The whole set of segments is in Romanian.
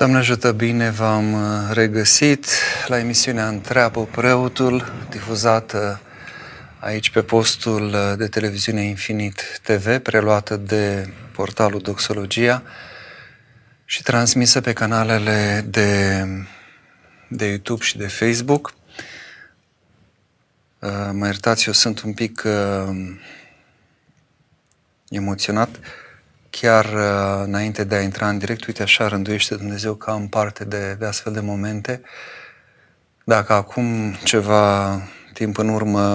Doamne ajută bine, v-am uh, regăsit la emisiunea Întreabă Preotul, difuzată aici pe postul uh, de televiziune Infinit TV, preluată de portalul Doxologia și transmisă pe canalele de, de YouTube și de Facebook. Uh, mă iertați, eu sunt un pic emoționat chiar uh, înainte de a intra în direct, uite așa rânduiește Dumnezeu ca în parte de, de astfel de momente. Dacă acum ceva timp în urmă,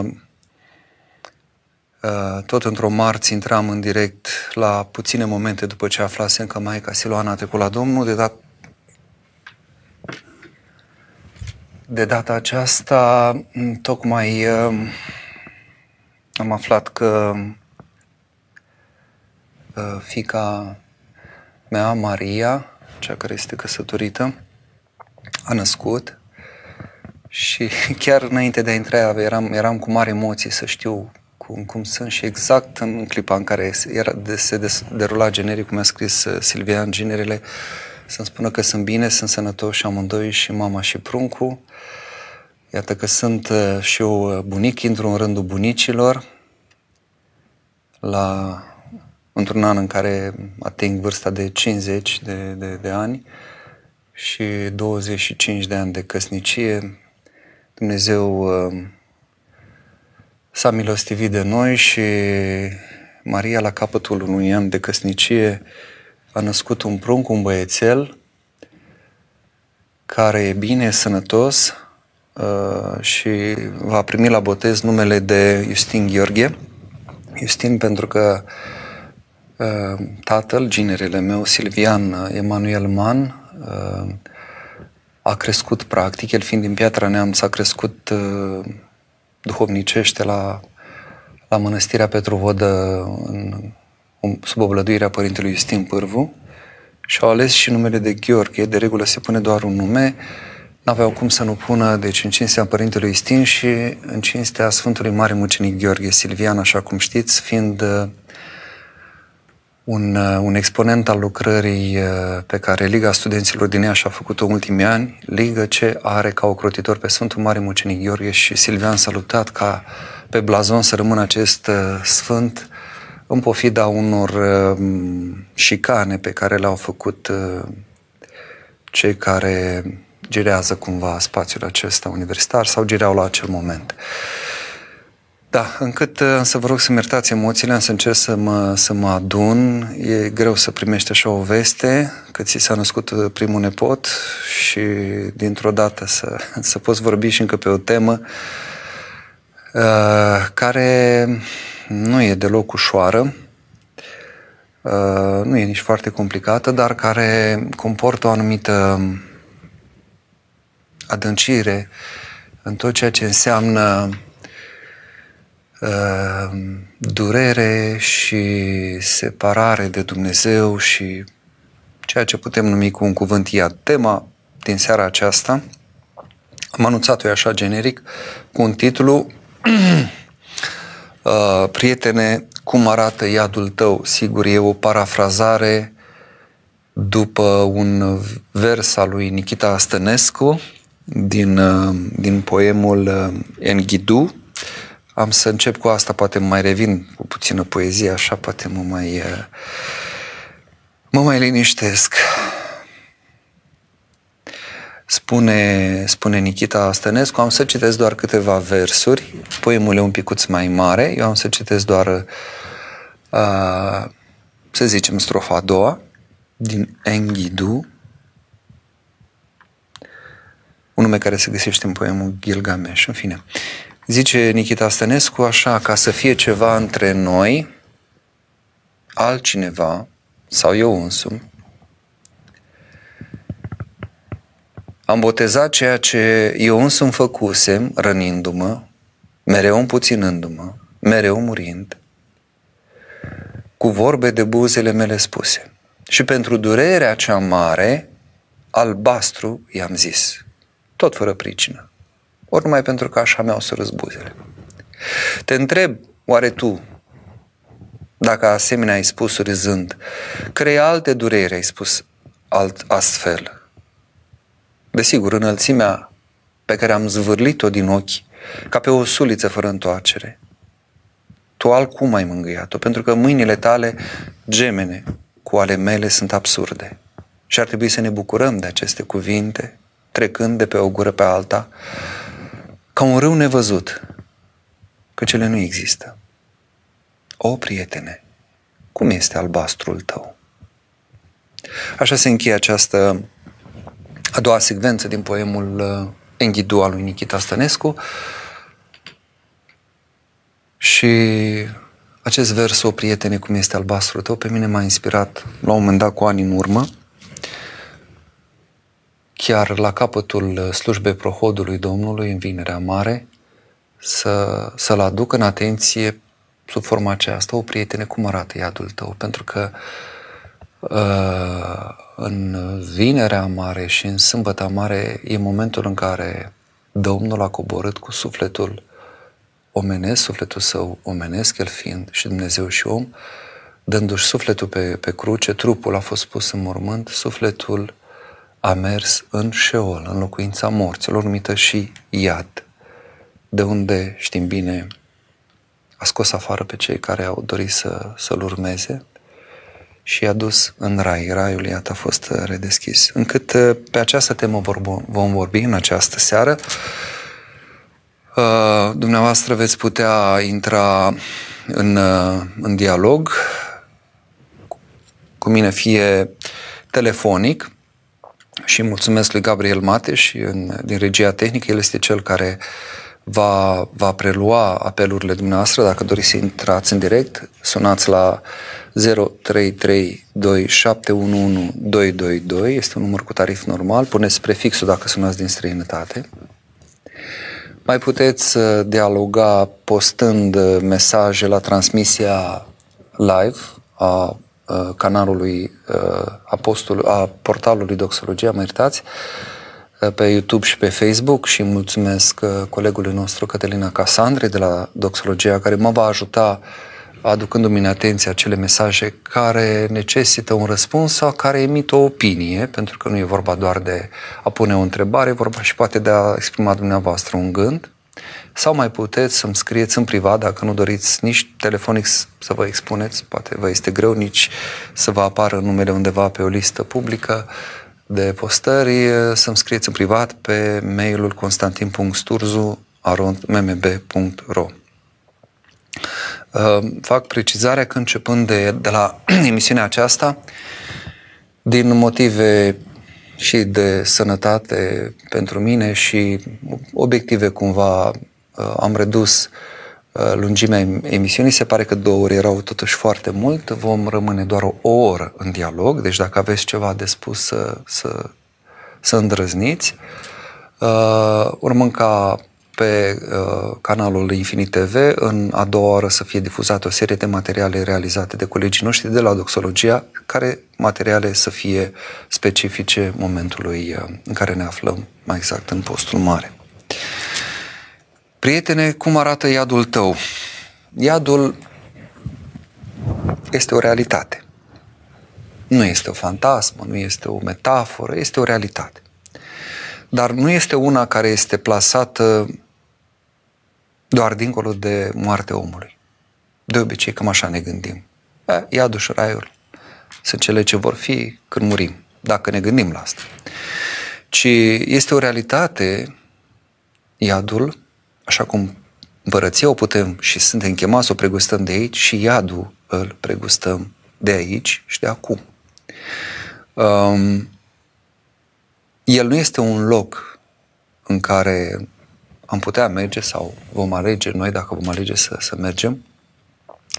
uh, tot într-o marți intram în direct la puține momente după ce aflasem că Maica Siloana a trecut la Domnul, de dat de data aceasta, tocmai uh, am aflat că Uh, fica mea, Maria, cea care este căsătorită, a născut și chiar înainte de a intra eram, eram cu mare emoție să știu cum, cum sunt și exact în clipa în care era de, se des, derula generic, cum a scris uh, Silvia în generele, să-mi spună că sunt bine, sunt sănătoși amândoi și mama și pruncul. Iată că sunt uh, și eu bunic, intru în rândul bunicilor la într-un an în care ating vârsta de 50 de, de, de ani și 25 de ani de căsnicie, Dumnezeu uh, s-a milostivit de noi și Maria, la capătul unui an de căsnicie, a născut un prunc, un băiețel, care e bine, sănătos uh, și va primi la botez numele de Justin Gheorghe. Justin pentru că Uh, tatăl, ginerele meu, Silvian Emanuel Man, uh, a crescut practic, el fiind din Piatra Neamț, a crescut uh, duhovnicește la, la Mănăstirea Petrovodă în, sub oblăduirea Părintelui Justin Pârvu și au ales și numele de Gheorghe, de regulă se pune doar un nume, n-aveau cum să nu pună, deci în cinstea Părintelui Justin și în cinstea Sfântului Mare Mucenic Gheorghe Silvian, așa cum știți, fiind un, uh, un exponent al lucrării uh, pe care Liga Studenților din Iași a făcut-o în ultimii ani, Liga ce are ca ocrotitor pe Sfântul Mare Mucenic Gheorghe și Silvian salutat ca pe blazon să rămână acest uh, sfânt în pofida unor șicane pe care le-au făcut cei care girează cumva spațiul acesta universitar sau gireau la acel moment. Da, încât uh, să vă rog să-mi iertați emoțiile, am să încerc să mă, să mă adun. E greu să primești așa o veste, că ți s-a născut uh, primul nepot și dintr-o dată să, să poți vorbi și încă pe o temă uh, care nu e deloc ușoară, uh, nu e nici foarte complicată, dar care comportă o anumită adâncire în tot ceea ce înseamnă Ehm, durere și separare de Dumnezeu și ceea ce putem numi cu un cuvânt iad. Tema din seara aceasta am anunțat-o așa generic cu un titlu uh, Prietene, cum arată iadul tău? Sigur, e o parafrazare după un vers al lui Nikita Stănescu din, uh, din poemul uh, Enghidu, am să încep cu asta, poate mai revin cu puțină poezie, așa poate mă mai, eh, mă mai liniștesc. Spune, spune Nikita Stănescu, am să citesc doar câteva versuri, poemul e un picuț mai mare, eu am să citesc doar, uh, să zicem, strofa a doua, din Engidu, un nume care se găsește în poemul Gilgamesh, în fine. Zice Nikita Stănescu așa, ca să fie ceva între noi, altcineva sau eu însumi, am botezat ceea ce eu însumi făcusem, rănindu-mă, mereu împuținându-mă, mereu murind, cu vorbe de buzele mele spuse. Și pentru durerea cea mare, albastru i-am zis, tot fără pricină ori numai pentru că așa mi-au să răzbuzele. Te întreb, oare tu, dacă asemenea ai spus râzând, crea alte dureri ai spus alt, astfel, Desigur, înălțimea pe care am zvârlit-o din ochi, ca pe o suliță fără întoarcere. Tu altcum ai mângâiat-o, pentru că mâinile tale gemene cu ale mele sunt absurde. Și ar trebui să ne bucurăm de aceste cuvinte, trecând de pe o gură pe alta, ca un râu nevăzut, că cele nu există. O, prietene, cum este albastrul tău? Așa se încheie această a doua secvență din poemul uh, Enghidu al lui Nikita Stănescu și acest vers, o prietene, cum este albastrul tău, pe mine m-a inspirat la un moment dat cu ani în urmă, chiar la capătul slujbei prohodului Domnului în Vinerea Mare, să, să-l aduc în atenție sub forma aceasta, o prietene, cum arată iadul tău? Pentru că uh, în Vinerea Mare și în Sâmbăta Mare e momentul în care Domnul a coborât cu sufletul omenesc, sufletul său omenesc, el fiind și Dumnezeu și om, dându-și sufletul pe, pe cruce, trupul a fost pus în mormânt, sufletul a mers în Sheol, în locuința morților, numită și Iad, de unde, știm bine, a scos afară pe cei care au dorit să, să-l urmeze și i-a dus în rai. Raiul, iată, a fost redeschis. Încât pe această temă vom vorbi în această seară. Uh, dumneavoastră veți putea intra în, uh, în dialog cu mine, fie telefonic, și mulțumesc lui Gabriel Mateș în, din regia tehnică. El este cel care va, va prelua apelurile dumneavoastră. Dacă doriți să intrați în direct, sunați la 0332711222. Este un număr cu tarif normal. Puneți prefixul dacă sunați din străinătate. Mai puteți uh, dialoga postând uh, mesaje la transmisia live a uh, canalului apostol, a portalului Doxologia, mă iertați, pe YouTube și pe Facebook și mulțumesc colegului nostru Cătălina Casandre de la Doxologia care mă va ajuta aducându-mi în atenție acele mesaje care necesită un răspuns sau care emit o opinie, pentru că nu e vorba doar de a pune o întrebare, e vorba și poate de a exprima dumneavoastră un gând. Sau mai puteți să-mi scrieți în privat, dacă nu doriți nici telefonic să vă expuneți, poate vă este greu nici să vă apară numele undeva pe o listă publică de postări, să-mi scrieți în privat pe mailul constantin.sturzu.mmb.ro Uh, fac precizarea că începând de, de la emisiunea aceasta, din motive și de sănătate pentru mine și obiective cumva uh, am redus uh, lungimea emisiunii. Se pare că două ore erau totuși foarte mult. Vom rămâne doar o oră în dialog, deci dacă aveți ceva de spus să, să, să îndrăzniți. Uh, urmând ca pe uh, canalul Infinit TV în a doua oră să fie difuzată o serie de materiale realizate de colegii noștri de la Doxologia, care materiale să fie specifice momentului uh, în care ne aflăm, mai exact în postul mare. Prietene, cum arată iadul tău? Iadul este o realitate. Nu este o fantasmă, nu este o metaforă, este o realitate. Dar nu este una care este plasată doar dincolo de moartea omului. De obicei, cam așa ne gândim. Iadul și raiul sunt cele ce vor fi când murim, dacă ne gândim la asta. Ci este o realitate, iadul, așa cum împărăția o putem și suntem chemați să o pregustăm de aici și iadul îl pregustăm de aici și de acum. Um, el nu este un loc în care am putea merge sau vom alege noi dacă vom alege să, să mergem,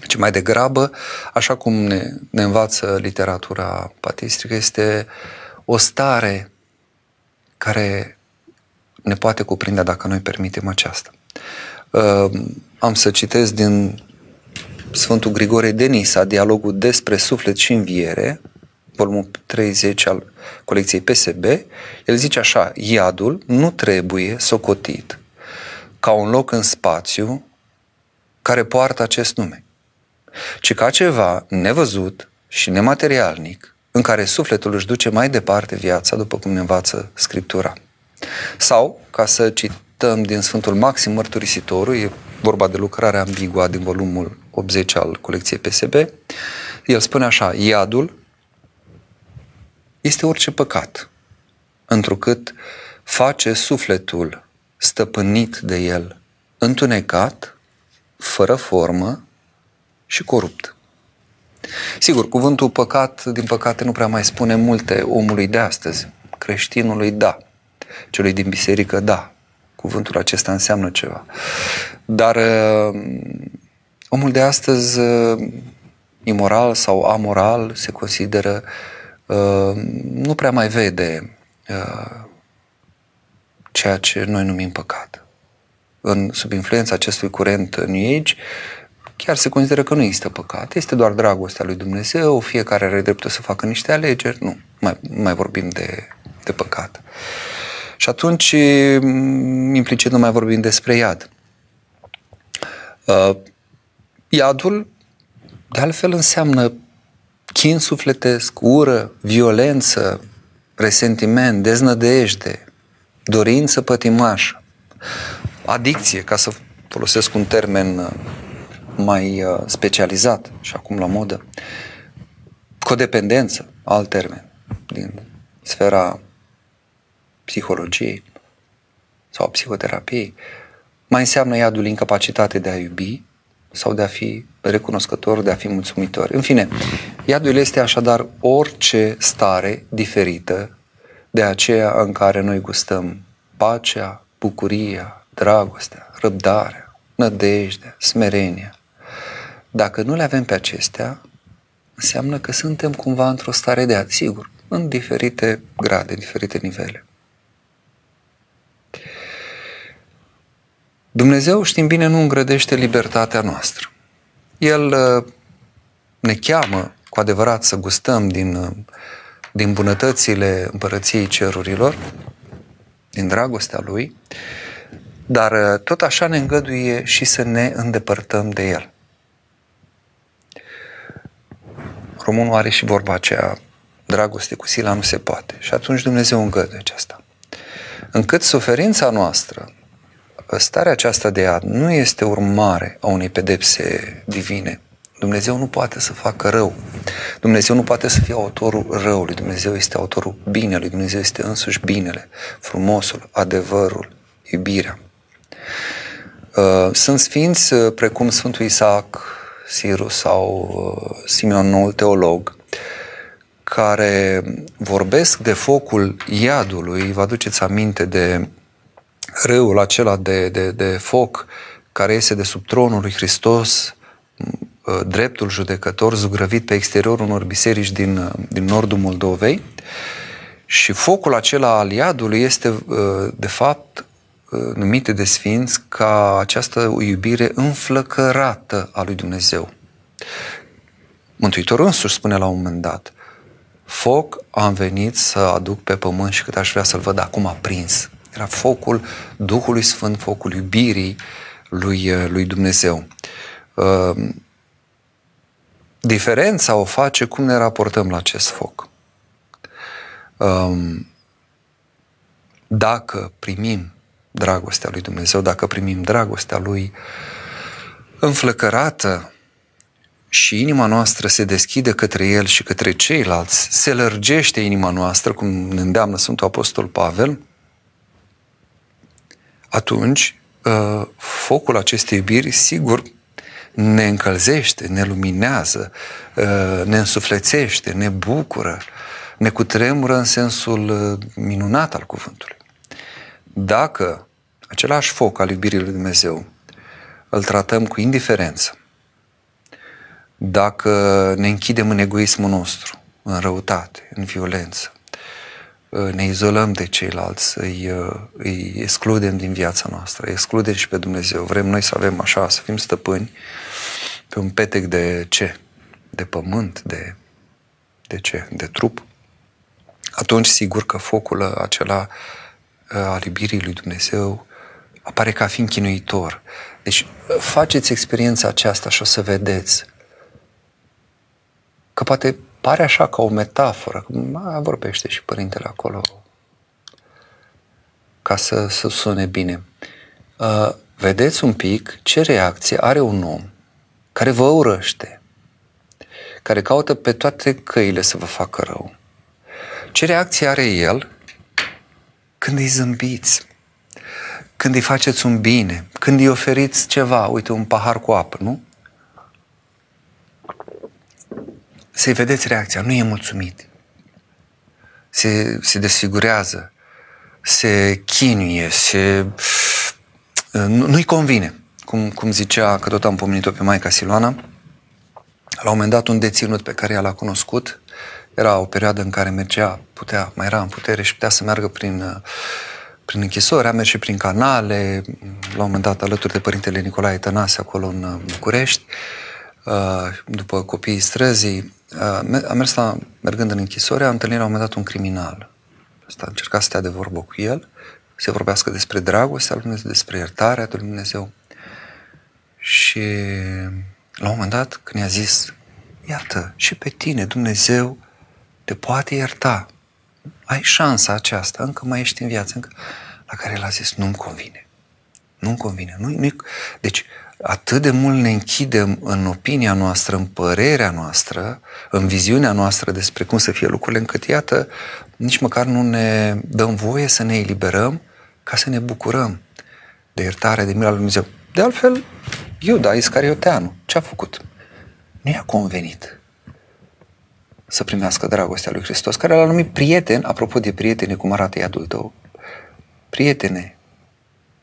ci mai degrabă, așa cum ne, ne învață literatura patistrică, este o stare care ne poate cuprinde dacă noi permitem aceasta. Uh, am să citesc din Sfântul Grigore de Nisa, dialogul despre suflet și înviere, volumul 30 al colecției PSB, el zice așa, iadul nu trebuie socotit ca un loc în spațiu care poartă acest nume, ci ca ceva nevăzut și nematerialnic în care sufletul își duce mai departe viața, după cum ne învață Scriptura. Sau, ca să cităm din Sfântul Maxim Mărturisitorul, e vorba de lucrarea ambigua din volumul 80 al colecției PSB, el spune așa, iadul este orice păcat, întrucât face sufletul stăpânit de el, întunecat, fără formă și corupt. Sigur, cuvântul păcat, din păcate, nu prea mai spune multe omului de astăzi. Creștinului, da. Celui din biserică, da. Cuvântul acesta înseamnă ceva. Dar uh, omul de astăzi, uh, imoral sau amoral, se consideră, uh, nu prea mai vede ceea ce noi numim păcat. În, sub influența acestui curent New Age, chiar se consideră că nu există păcat, este doar dragostea lui Dumnezeu, fiecare are dreptul să facă niște alegeri, nu, mai, mai vorbim de, de păcat. Și atunci, implicit, nu mai vorbim despre iad. Uh, iadul, de altfel, înseamnă chin sufletesc, ură, violență, resentiment, deznădejde, dorință pătimașă, adicție, ca să folosesc un termen uh, mai uh, specializat și acum la modă, codependență, alt termen, din sfera psihologiei sau psihoterapiei, mai înseamnă iadul incapacitate de a iubi sau de a fi recunoscător, de a fi mulțumitor. În fine, iadul este așadar orice stare diferită de aceea în care noi gustăm pacea, bucuria, dragostea, răbdarea, nădejdea, smerenia, dacă nu le avem pe acestea, înseamnă că suntem cumva într-o stare de ad, sigur, în diferite grade, în diferite nivele. Dumnezeu, știm bine, nu îngrădește libertatea noastră. El uh, ne cheamă cu adevărat să gustăm din, uh, din bunătățile împărăției cerurilor, din dragostea Lui, dar uh, tot așa ne îngăduie și să ne îndepărtăm de El. românul are și vorba aceea, dragoste cu sila nu se poate. Și atunci Dumnezeu îngăduie aceasta. Încât suferința noastră, starea aceasta de iad, nu este urmare a unei pedepse divine. Dumnezeu nu poate să facă rău. Dumnezeu nu poate să fie autorul răului. Dumnezeu este autorul binelui. Dumnezeu este însuși binele, frumosul, adevărul, iubirea. Uh, sunt sfinți uh, precum Sfântul Isaac, Sirus sau uh, Simeon Noul teolog, care vorbesc de focul iadului, vă aduceți aminte de râul acela de, de, de foc care iese de sub tronul lui Hristos, uh, dreptul judecător zugrăvit pe exteriorul unor biserici din, uh, din nordul Moldovei. Și focul acela al iadului este, de fapt, Uh, numite de sfinți ca această iubire înflăcărată a lui Dumnezeu. Mântuitorul însuși spune la un moment dat, foc am venit să aduc pe pământ și cât aș vrea să-l văd acum aprins. Era focul Duhului Sfânt, focul iubirii lui, uh, lui Dumnezeu. Uh, diferența o face cum ne raportăm la acest foc. Dacă primim dragostea lui Dumnezeu, dacă primim dragostea lui înflăcărată și inima noastră se deschide către El și către ceilalți, se lărgește inima noastră, cum ne îndeamnă Sfântul Apostol Pavel, atunci ă, focul acestei iubiri, sigur, ne încălzește, ne luminează, ă, ne însuflețește, ne bucură, ne cutremură în sensul ă, minunat al cuvântului. Dacă același foc al iubirii lui Dumnezeu îl tratăm cu indiferență, dacă ne închidem în egoismul nostru, în răutate, în violență, ne izolăm de ceilalți, îi, îi excludem din viața noastră, îi excludem și pe Dumnezeu. Vrem noi să avem așa, să fim stăpâni pe un petec de ce? De pământ, de, de ce? De trup. Atunci, sigur că focul acela al iubirii lui Dumnezeu apare ca fiind chinuitor. Deci faceți experiența aceasta și o să vedeți că poate pare așa ca o metaforă, mai vorbește și părintele acolo, ca să, să sune bine. Uh, vedeți un pic ce reacție are un om care vă urăște, care caută pe toate căile să vă facă rău. Ce reacție are el când îi zâmbiți, când îi faceți un bine, când îi oferiți ceva, uite, un pahar cu apă, nu? Să-i vedeți reacția, nu e mulțumit. Se, se desfigurează, se chinuie, se... Nu, nu-i convine. Cum, cum zicea, că tot am pomenit-o pe Maica Siloana, la un moment dat un deținut pe care ea l-a cunoscut, era o perioadă în care mergea, putea, mai era în putere și putea să meargă prin, prin închisori, a mers și prin canale, la un moment dat alături de părintele Nicolae Tănase acolo în București, după copiii străzii, a mers la, mergând în închisori, a întâlnit la un moment dat un criminal. Asta a încercat să stea de vorbă cu el, să vorbească despre dragostea lui Dumnezeu, despre iertarea lui Dumnezeu. Și la un moment dat, când i-a zis, iată, și pe tine Dumnezeu te poate ierta. Ai șansa aceasta, încă mai ești în viață, încă... la care el a zis, nu-mi convine. Nu-mi convine. Nu, nu Deci, atât de mult ne închidem în opinia noastră, în părerea noastră, în viziunea noastră despre cum să fie lucrurile, încât, iată, nici măcar nu ne dăm voie să ne eliberăm ca să ne bucurăm de iertare, de mila lui Dumnezeu. De altfel, Iuda Iscarioteanu, ce a făcut? Nu i-a convenit să primească dragostea lui Hristos, care l-a numit prieten, apropo de prietene, cum arată iadul tău. Prietene,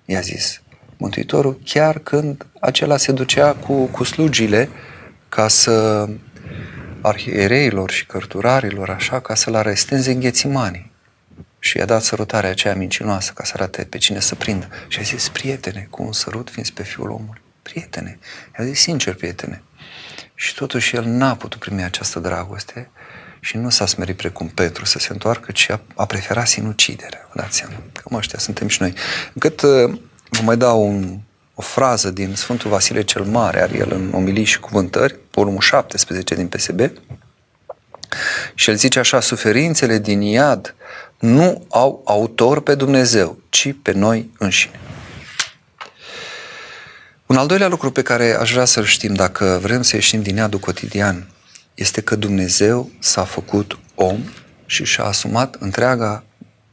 i-a zis Mântuitorul, chiar când acela se ducea cu, cu slugile ca să arhiereilor și cărturarilor, așa, ca să-l aresteze în ghețimanii. Și i-a dat sărutarea aceea mincinoasă ca să arate pe cine să prindă. Și a zis, prietene, cu un sărut fiind pe fiul omului. Prietene. I-a zis, sincer, prietene. Și totuși el n-a putut primi această dragoste și nu s-a smerit precum Petru să se întoarcă, ci a, a preferat sinuciderea. Vă dați seama. Cam ăștia suntem și noi. Încât uh, vă mai dau un, o frază din Sfântul Vasile cel Mare, are el în omilii și cuvântări, volumul 17 din PSB, și el zice așa, suferințele din iad nu au autor pe Dumnezeu, ci pe noi înșine. Un al doilea lucru pe care aș vrea să-l știm dacă vrem să ieșim din iadul cotidian este că Dumnezeu s-a făcut om și și-a asumat întreaga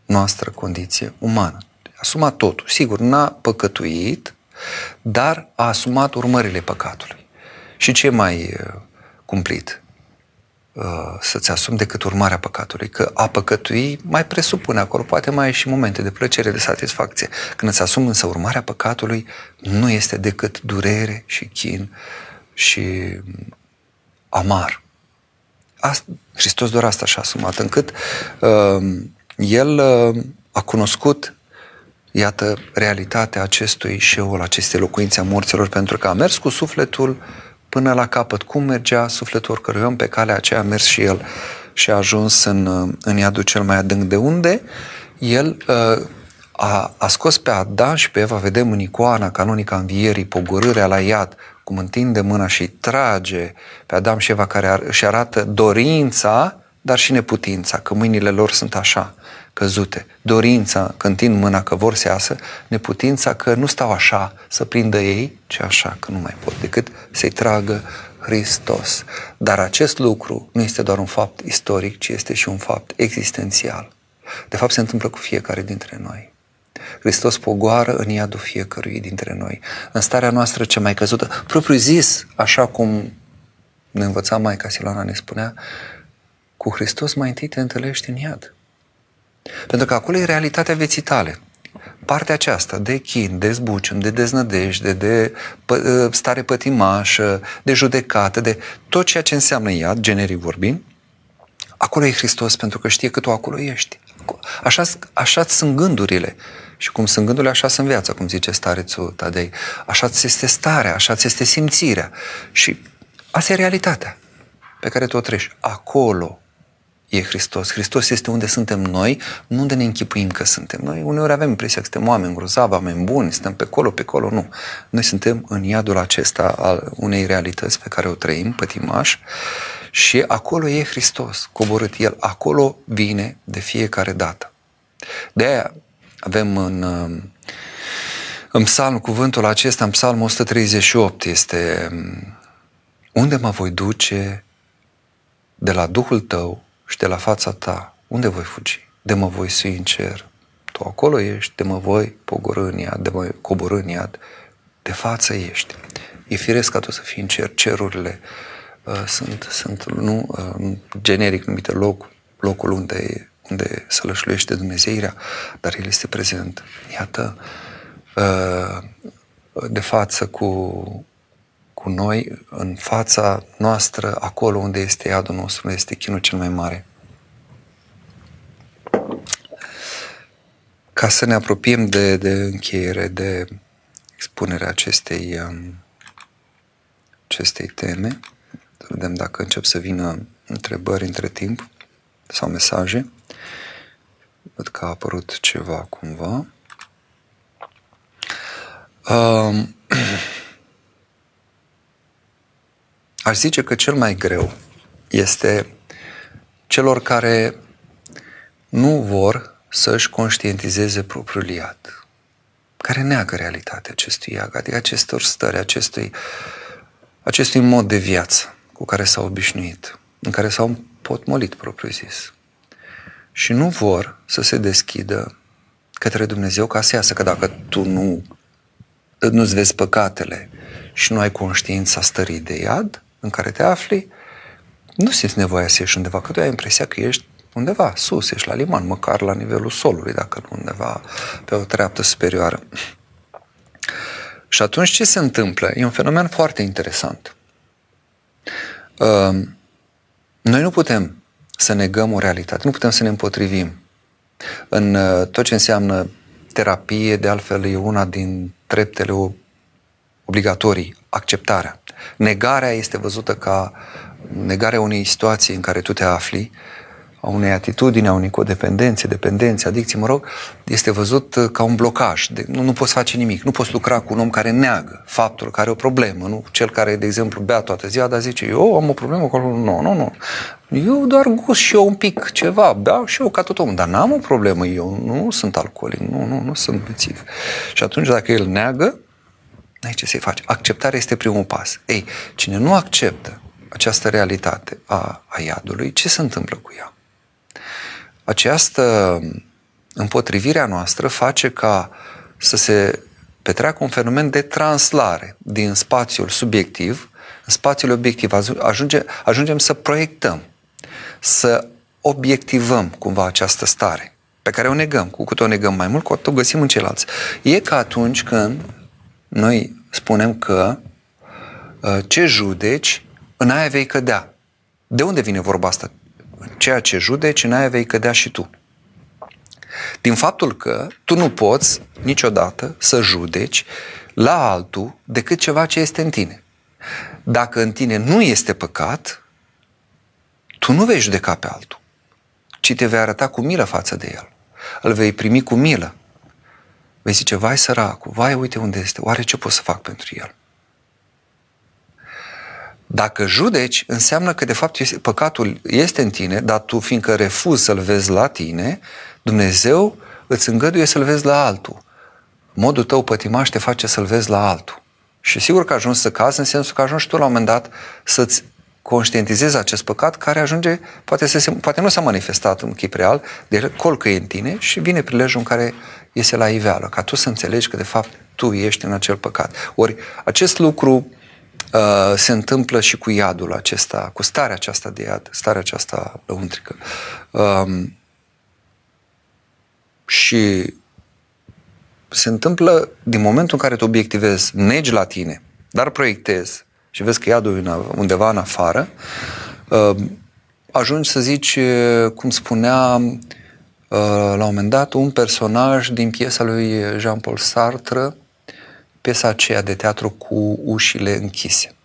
noastră condiție umană. A asumat totul. Sigur, n-a păcătuit, dar a asumat urmările păcatului. Și ce mai uh, cumplit? Uh, să-ți asumi decât urmarea păcatului. Că a păcătui mai presupune acolo, poate mai ai și momente de plăcere, de satisfacție. Când îți asumi însă urmarea păcatului, nu este decât durere și chin și amar. Asta, Hristos doar asta și-a asumat, încât uh, El uh, a cunoscut iată, realitatea acestui șeul, acestei locuințe a morților, pentru că a mers cu sufletul până la capăt. Cum mergea sufletul oricărui om pe calea aceea a mers și el și a ajuns în, în iadul cel mai adânc. De unde el uh, a, a scos pe Adam și pe Eva, vedem în icoana canonică a învierii, pogorârea la iad, cum întinde mâna și trage pe Adam și Eva care ar, își arată dorința, dar și neputința, că mâinile lor sunt așa, căzute. Dorința că întind mâna că vor să iasă, neputința că nu stau așa să prindă ei, ci așa că nu mai pot decât să-i tragă Hristos. Dar acest lucru nu este doar un fapt istoric, ci este și un fapt existențial. De fapt se întâmplă cu fiecare dintre noi. Hristos pogoară în iadul fiecărui dintre noi. În starea noastră ce mai căzută, propriu zis, așa cum ne învăța Maica Silana ne spunea, cu Hristos mai întâi te întâlnești în iad. Pentru că acolo e realitatea vieții tale. Partea aceasta de chin, de zbucium, de deznădejde, de pă, ă, stare pătimașă, de judecată, de tot ceea ce înseamnă iad, generic vorbind, acolo e Hristos pentru că știe că tu acolo ești. Așa, așa sunt gândurile. Și cum sunt gândurile, așa sunt viața, cum zice starețul Tadei. Așa ți este starea, așa ți este simțirea. Și asta e realitatea pe care tu o treci. Acolo e Hristos. Hristos este unde suntem noi, nu unde ne închipuim că suntem. Noi uneori avem impresia că suntem oameni grozavi, oameni buni, suntem pe acolo, pe acolo, nu. Noi suntem în iadul acesta al unei realități pe care o trăim, pătimaș, și acolo e Hristos, coborât El, acolo vine de fiecare dată. De aia, avem în, în psalm cuvântul acesta, în psalmul 138, este unde mă voi duce de la Duhul tău și de la fața ta, unde voi fugi? De mă voi sui în cer. Tu acolo ești, de mă voi pogorâ în iad, de mă coborâ în iad, de față ești. E firesc ca tu să fii în cer. Cerurile uh, sunt, sunt nu, uh, generic numite loc, locul unde, unde sălășluiește Dumnezeirea, dar El este prezent. Iată, uh, de față cu, cu noi, în fața noastră, acolo unde este iadul nostru, unde este chinul cel mai mare. Ca să ne apropiem de, de încheiere, de expunerea acestei, um, acestei teme, să vedem dacă încep să vină întrebări între timp sau mesaje. Văd că a apărut ceva cumva. Um, Aș zice că cel mai greu este celor care nu vor să-și conștientizeze propriul iad, care neagă realitatea acestui iad, adică acestor stări, acestui, acestui mod de viață cu care s-au obișnuit, în care s-au potmolit propriu zis. Și nu vor să se deschidă către Dumnezeu ca să iasă, că dacă tu nu nu-ți vezi păcatele și nu ai conștiința stării de iad, în care te afli, nu simți nevoia să ieși undeva, că tu ai impresia că ești undeva sus, ești la liman, măcar la nivelul solului, dacă nu undeva pe o treaptă superioară. Și atunci ce se întâmplă? E un fenomen foarte interesant. Ehm, noi nu putem să negăm o realitate, nu putem să ne împotrivim. În uh, tot ce înseamnă terapie, de altfel, e una din treptele obligatorii, acceptarea. Negarea este văzută ca negarea unei situații în care tu te afli, a unei atitudini, a unei codependențe, dependențe, adicții, mă rog, este văzut uh, ca un blocaj. De, nu, nu poți face nimic. Nu poți lucra cu un om care neagă faptul, care are o problemă. Nu cel care, de exemplu, bea toată ziua, dar zice, eu am o problemă cu Nu, nu, nu. Eu doar gust și eu un pic ceva, beau și eu ca tot omul, dar n-am o problemă eu, nu sunt alcoolic, nu, nu, nu sunt bețiv. Și atunci dacă el neagă, N-ai ce să-i faci. Acceptarea este primul pas. Ei, cine nu acceptă această realitate a, a iadului, ce se întâmplă cu ea? Această împotrivire a noastră face ca să se petreacă un fenomen de translare din spațiul subiectiv în spațiul obiectiv. Ajunge, ajungem să proiectăm, să obiectivăm cumva această stare pe care o negăm. Cu cât o negăm mai mult, cu atât o găsim în ceilalți. E ca atunci când noi spunem că uh, ce judeci, în aia vei cădea. De unde vine vorba asta? Ceea ce judeci, în aia vei cădea și tu. Din faptul că tu nu poți niciodată să judeci la altul decât ceva ce este în tine. Dacă în tine nu este păcat, tu nu vei judeca pe altul, ci te vei arăta cu milă față de el. Îl vei primi cu milă. Vei zice, vai săracul, vai uite unde este, oare ce pot să fac pentru el? Dacă judeci, înseamnă că de fapt este, păcatul este în tine, dar tu fiindcă refuzi să-l vezi la tine, Dumnezeu îți îngăduie să-l vezi la altul. Modul tău pătimaș te face să-l vezi la altul. Și sigur că ajungi să cazi în sensul că ajungi tu la un moment dat să-ți conștientizezi acest păcat care ajunge, poate, să se, poate nu s-a manifestat în chip real, de colcă e în tine și vine prilejul în care iese la iveală, ca tu să înțelegi că de fapt tu ești în acel păcat. Ori acest lucru uh, se întâmplă și cu iadul acesta, cu starea aceasta de iad, starea aceasta lăuntrică. Um, și se întâmplă din momentul în care tu obiectivezi, negi la tine, dar proiectezi și vezi că iadul e undeva în afară, uh, ajungi să zici, uh, cum spunea uh, la un moment dat, un personaj din piesa lui Jean-Paul Sartre, piesa aceea de teatru cu ușile închise.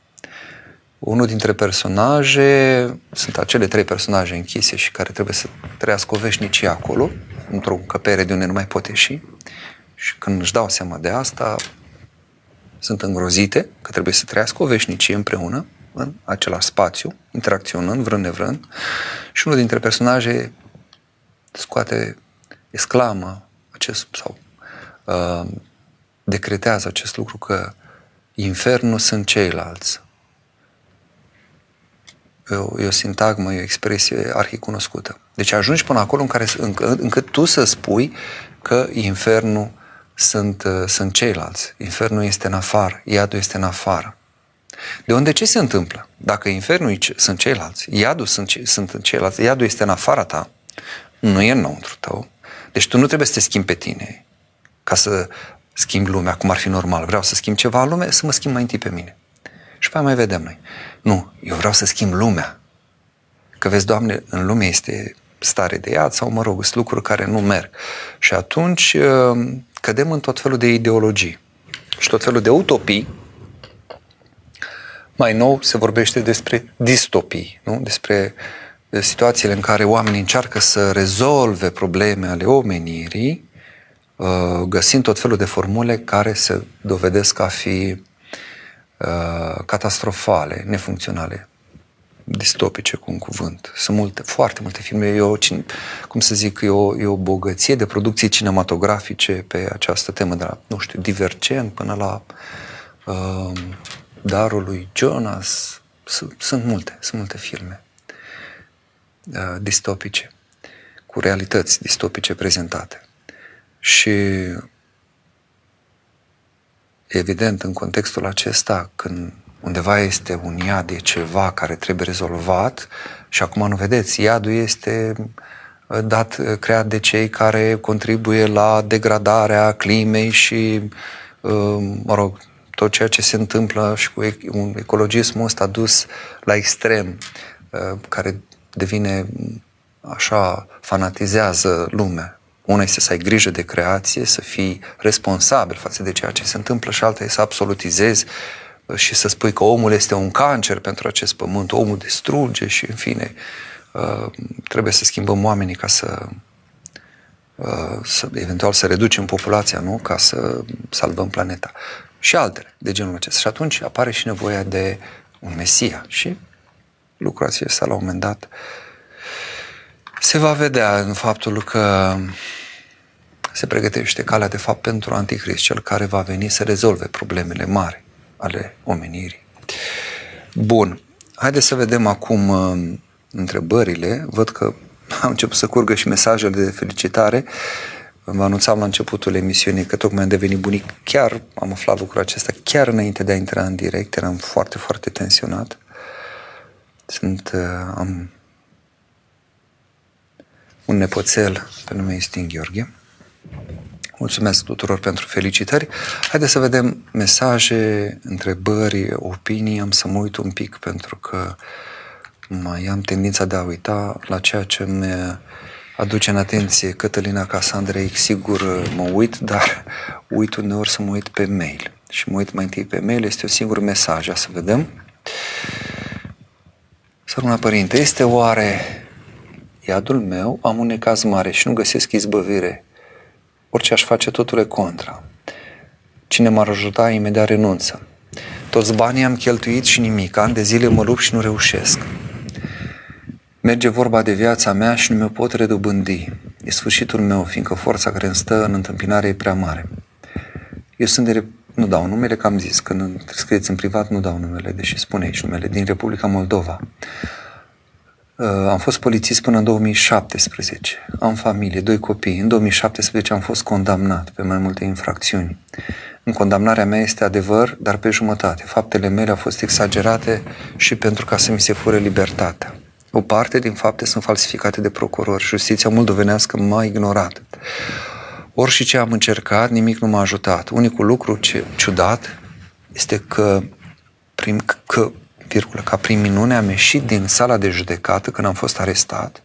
Unul dintre personaje, sunt acele trei personaje închise și care trebuie să trăiască o veșnicie acolo, într-o încăpere de unde nu mai pot ieși. Și când își dau seama de asta, sunt îngrozite că trebuie să trăiască o veșnicie împreună în același spațiu, interacționând, vrând nevrând, și unul dintre personaje scoate, exclamă acest, sau uh, decretează acest lucru că infernul sunt ceilalți. E o, e o sintagmă, e o expresie arhicunoscută. Deci ajungi până acolo în care, încă, încât tu să spui că infernul sunt, uh, sunt ceilalți. Infernul este în afară, iadul este în afară. De unde ce se întâmplă? Dacă infernul sunt ceilalți, iadul sunt, sunt ceilalți, iadul este în afara ta, nu e înăuntru tău. Deci tu nu trebuie să te schimbi pe tine ca să schimbi lumea cum ar fi normal. Vreau să schimb ceva în lume, să mă schimb mai întâi pe mine. Și pe mai vedem noi. Nu, eu vreau să schimb lumea. Că vezi, Doamne, în lume este stare de iad sau, mă rog, sunt lucruri care nu merg. Și atunci uh, cădem în tot felul de ideologii și tot felul de utopii. Mai nou se vorbește despre distopii, nu? despre situațiile în care oamenii încearcă să rezolve probleme ale omenirii, uh, găsind tot felul de formule care se dovedesc a fi uh, catastrofale, nefuncționale, distopice cu un cuvânt. Sunt multe, foarte multe filme. E o, cum să zic, e o, e o bogăție de producții cinematografice pe această temă, de la, nu știu, Divergent până la uh, Darul lui Jonas. Sunt, sunt multe, sunt multe filme uh, distopice, cu realități distopice prezentate. Și evident, în contextul acesta, când undeva este un iad, e ceva care trebuie rezolvat și acum nu vedeți, iadul este uh, dat, uh, creat de cei care contribuie la degradarea climei și, uh, mă rog, tot ceea ce se întâmplă și cu un ecologismul ăsta dus la extrem, care devine așa, fanatizează lumea. Una este să ai grijă de creație, să fii responsabil față de ceea ce se întâmplă și alta este să absolutizezi și să spui că omul este un cancer pentru acest pământ, omul distruge și, în fine, uh, trebuie să schimbăm oamenii ca să, uh, să eventual să reducem populația, nu? Ca să salvăm planeta. Și altele de genul acesta. Și atunci apare și nevoia de un Mesia. Și lucrul acesta, la un moment dat, se va vedea în faptul că se pregătește calea de fapt pentru Anticrist, cel care va veni să rezolve problemele mari ale omenirii. Bun. Haideți să vedem acum uh, întrebările. Văd că am început să curgă și mesajele de felicitare. Vă anunțam la începutul emisiunii că tocmai am devenit bunic. Chiar am aflat lucrul acesta chiar înainte de a intra în direct. Eram foarte, foarte tensionat. Sunt, uh, am un nepoțel pe nume Istin Gheorghe. Mulțumesc tuturor pentru felicitări. Haideți să vedem mesaje, întrebări, opinii. Am să mă uit un pic pentru că mai am tendința de a uita la ceea ce mi aduce în atenție Cătălina Casandrei. Sigur mă uit, dar uit uneori să mă uit pe mail. Și mă uit mai întâi pe mail, este un singur mesaj. Să vedem. Săruna Părinte, este oare iadul meu? Am un necaz mare și nu găsesc izbăvire Orice aș face, totul e contra. Cine m-ar ajuta, imediat renunță. Toți banii am cheltuit și nimic. Ani de zile mă lupt și nu reușesc. Merge vorba de viața mea și nu mi-o pot redobândi. E sfârșitul meu, fiindcă forța care îmi stă în întâmpinare e prea mare. Eu sunt de... Nu dau numele, că am zis. Când scrieți în privat, nu dau numele, deși spune aici numele. Din Republica Moldova. Uh, am fost polițist până în 2017. Am familie, doi copii. În 2017 am fost condamnat pe mai multe infracțiuni. În condamnarea mea este adevăr, dar pe jumătate. Faptele mele au fost exagerate și pentru ca să mi se fure libertatea. O parte din fapte sunt falsificate de procurori. Justiția moldovenească m-a ignorat. Ori și ce am încercat, nimic nu m-a ajutat. Unicul lucru ce ciudat este că, prin, că virgulă, ca prin minune am ieșit din sala de judecată când am fost arestat,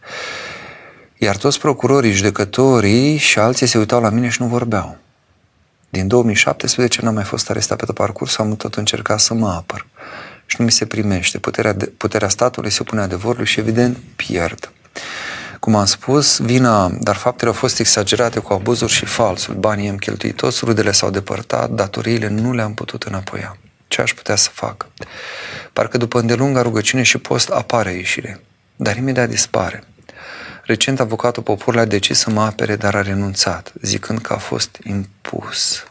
iar toți procurorii, judecătorii și alții se uitau la mine și nu vorbeau. Din 2017 n-am mai fost arestat pe tot parcursul, am tot încercat să mă apăr. Și nu mi se primește. Puterea, de, puterea statului se opune adevărului și, evident, pierd. Cum am spus, vina, dar faptele au fost exagerate cu abuzuri și falsuri. Banii am cheltuit toți, rudele s-au depărtat, datoriile nu le-am putut înapoia. Ce aș putea să fac? Parcă după îndelunga rugăciune și post apare ieșire, dar imediat dispare. Recent, avocatul poporului a decis să mă apere, dar a renunțat, zicând că a fost impus.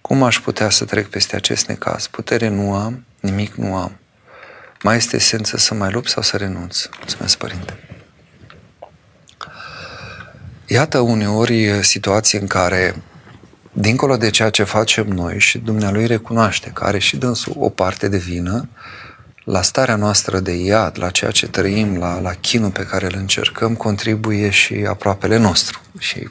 Cum aș putea să trec peste acest necaz? Putere nu am, nimic nu am. Mai este esență să mai lupt sau să renunț? Mulțumesc, Părinte. Iată uneori situații în care, dincolo de ceea ce facem noi și Dumnealui recunoaște că are și dânsul o parte de vină, la starea noastră de iad, la ceea ce trăim, la, la chinul pe care îl încercăm, contribuie și aproapele nostru. Și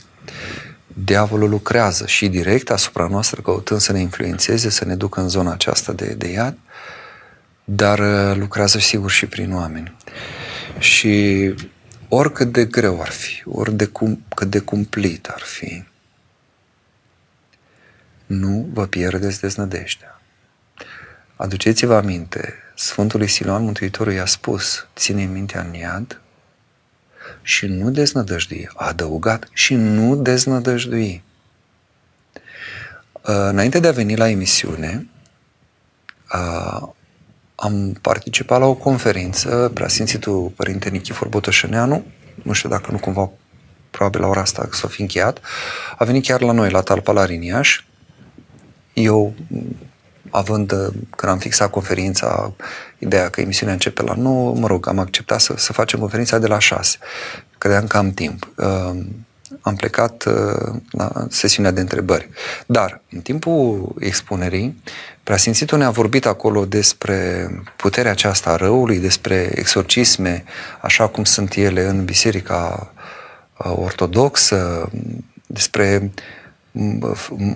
diavolul lucrează și direct asupra noastră, căutând să ne influențeze, să ne ducă în zona aceasta de, de iad, dar uh, lucrează sigur și prin oameni. Și oricât de greu ar fi, ori de cum, cât de cumplit ar fi, nu vă pierdeți deznădejdea. Aduceți-vă aminte, Sfântul Siloan Mântuitorul i-a spus, ține mintea în iad și nu deznădăjdui. A adăugat și nu deznădăjdui. Uh, înainte de a veni la emisiune, uh, am participat la o conferință, preasfințitul Părinte Nichifor Botoșăneanu, nu știu dacă nu cumva, probabil la ora asta s-o fi încheiat, a venit chiar la noi, la Talpa la Riniaș. Eu, având, când am fixat conferința, ideea că emisiunea începe la 9, mă rog, am acceptat să, să facem conferința de la 6. Credeam că am timp. Uh, am plecat uh, la sesiunea de întrebări. Dar, în timpul expunerii, Preasfințitul ne-a vorbit acolo despre puterea aceasta a răului, despre exorcisme, așa cum sunt ele în Biserica uh, Ortodoxă, despre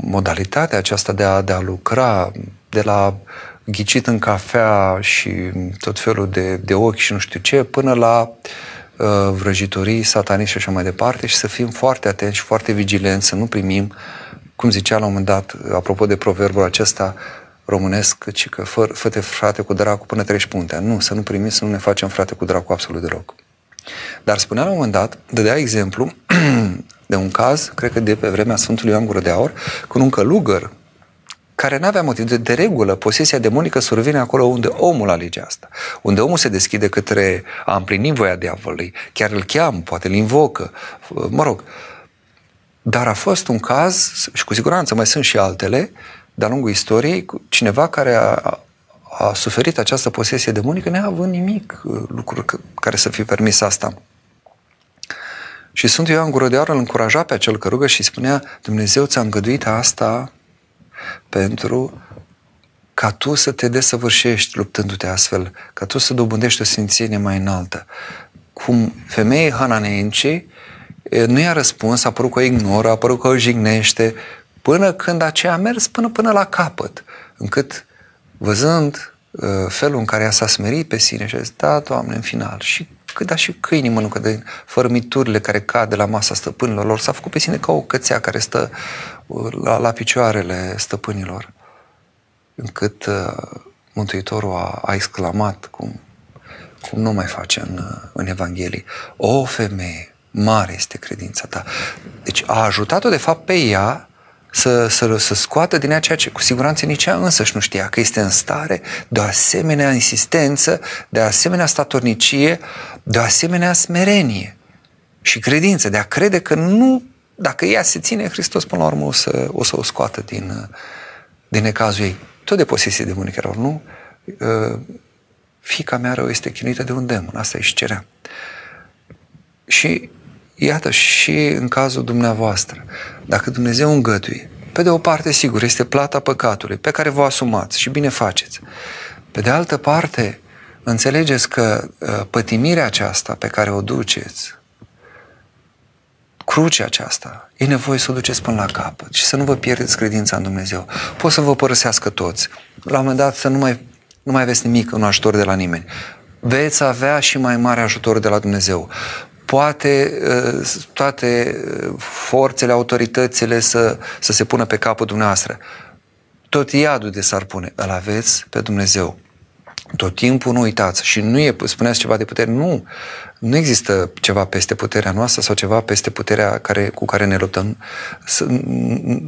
modalitatea aceasta de a, de a lucra, de la ghicit în cafea și tot felul de, de ochi și nu știu ce, până la uh, vrăjitorii, satanism și așa mai departe și să fim foarte atenți și foarte vigilenți, să nu primim, cum zicea la un moment dat, apropo de proverbul acesta, românesc, ci că fă, fă frate cu dracu până treci puntea. Nu, să nu primim, să nu ne facem frate cu dracu absolut deloc. Dar spunea la un moment dat, dădea exemplu de un caz, cred că de pe vremea Sfântului Ioan Gură de Aur, cu un călugăr care nu avea motiv de, de regulă, posesia demonică survine acolo unde omul alege asta. Unde omul se deschide către a împlini voia diavolului, chiar îl cheamă, poate îl invocă, mă rog. Dar a fost un caz, și cu siguranță mai sunt și altele, de-a lungul istoriei, cineva care a, a suferit această posesie demonică neavând nimic, uh, lucruri care să fi permis asta. Și Sfântul Ioan Gură de Aur îl încuraja pe acel cărugă și spunea, Dumnezeu ți-a îngăduit asta pentru ca tu să te desăvârșești luptându-te astfel, ca tu să dobândești o sfințenie mai înaltă. Cum femeii hananeenci nu i-a răspuns, a părut că o ignoră, a părut că o jignește, până când aceea a mers până, până la capăt, încât văzând uh, felul în care ea s-a smerit pe sine și a zis, da, Doamne, în final, și cât da și câinii mănâncă de fărmiturile care cad de la masa stăpânilor lor, s-a făcut pe sine ca o cățea care stă uh, la, la picioarele stăpânilor, încât uh, Mântuitorul a, a exclamat, cum, cum nu mai face în, uh, în Evanghelie, o femeie, mare este credința ta. Deci a ajutat-o de fapt pe ea să, să, să scoată din ea ceea ce cu siguranță nici ea însăși nu știa, că este în stare de o asemenea insistență, de o asemenea statornicie, de o asemenea smerenie și credință, de a crede că nu, dacă ea se ține, Hristos până la urmă o să o, să o scoată din, din necazul ei. Tot de posesie demonică nu? Uh, fica mea rău este chinuită de un demon, asta își cerea. Și Iată și în cazul dumneavoastră, dacă Dumnezeu îngăduie, pe de o parte, sigur, este plata păcatului pe care vă asumați și bine faceți. Pe de altă parte, înțelegeți că uh, pătimirea aceasta pe care o duceți, crucea aceasta, e nevoie să o duceți până la capăt și să nu vă pierdeți credința în Dumnezeu. Pot să vă părăsească toți. La un moment dat să nu mai, nu mai aveți nimic în ajutor de la nimeni. Veți avea și mai mare ajutor de la Dumnezeu poate uh, toate uh, forțele, autoritățile să, să se pună pe capul dumneavoastră. Tot iadul de s-ar pune, îl aveți pe Dumnezeu. Tot timpul nu uitați. Și nu e, spuneați ceva de putere, nu. Nu există ceva peste puterea noastră sau ceva peste puterea care, cu care ne luptăm. Să,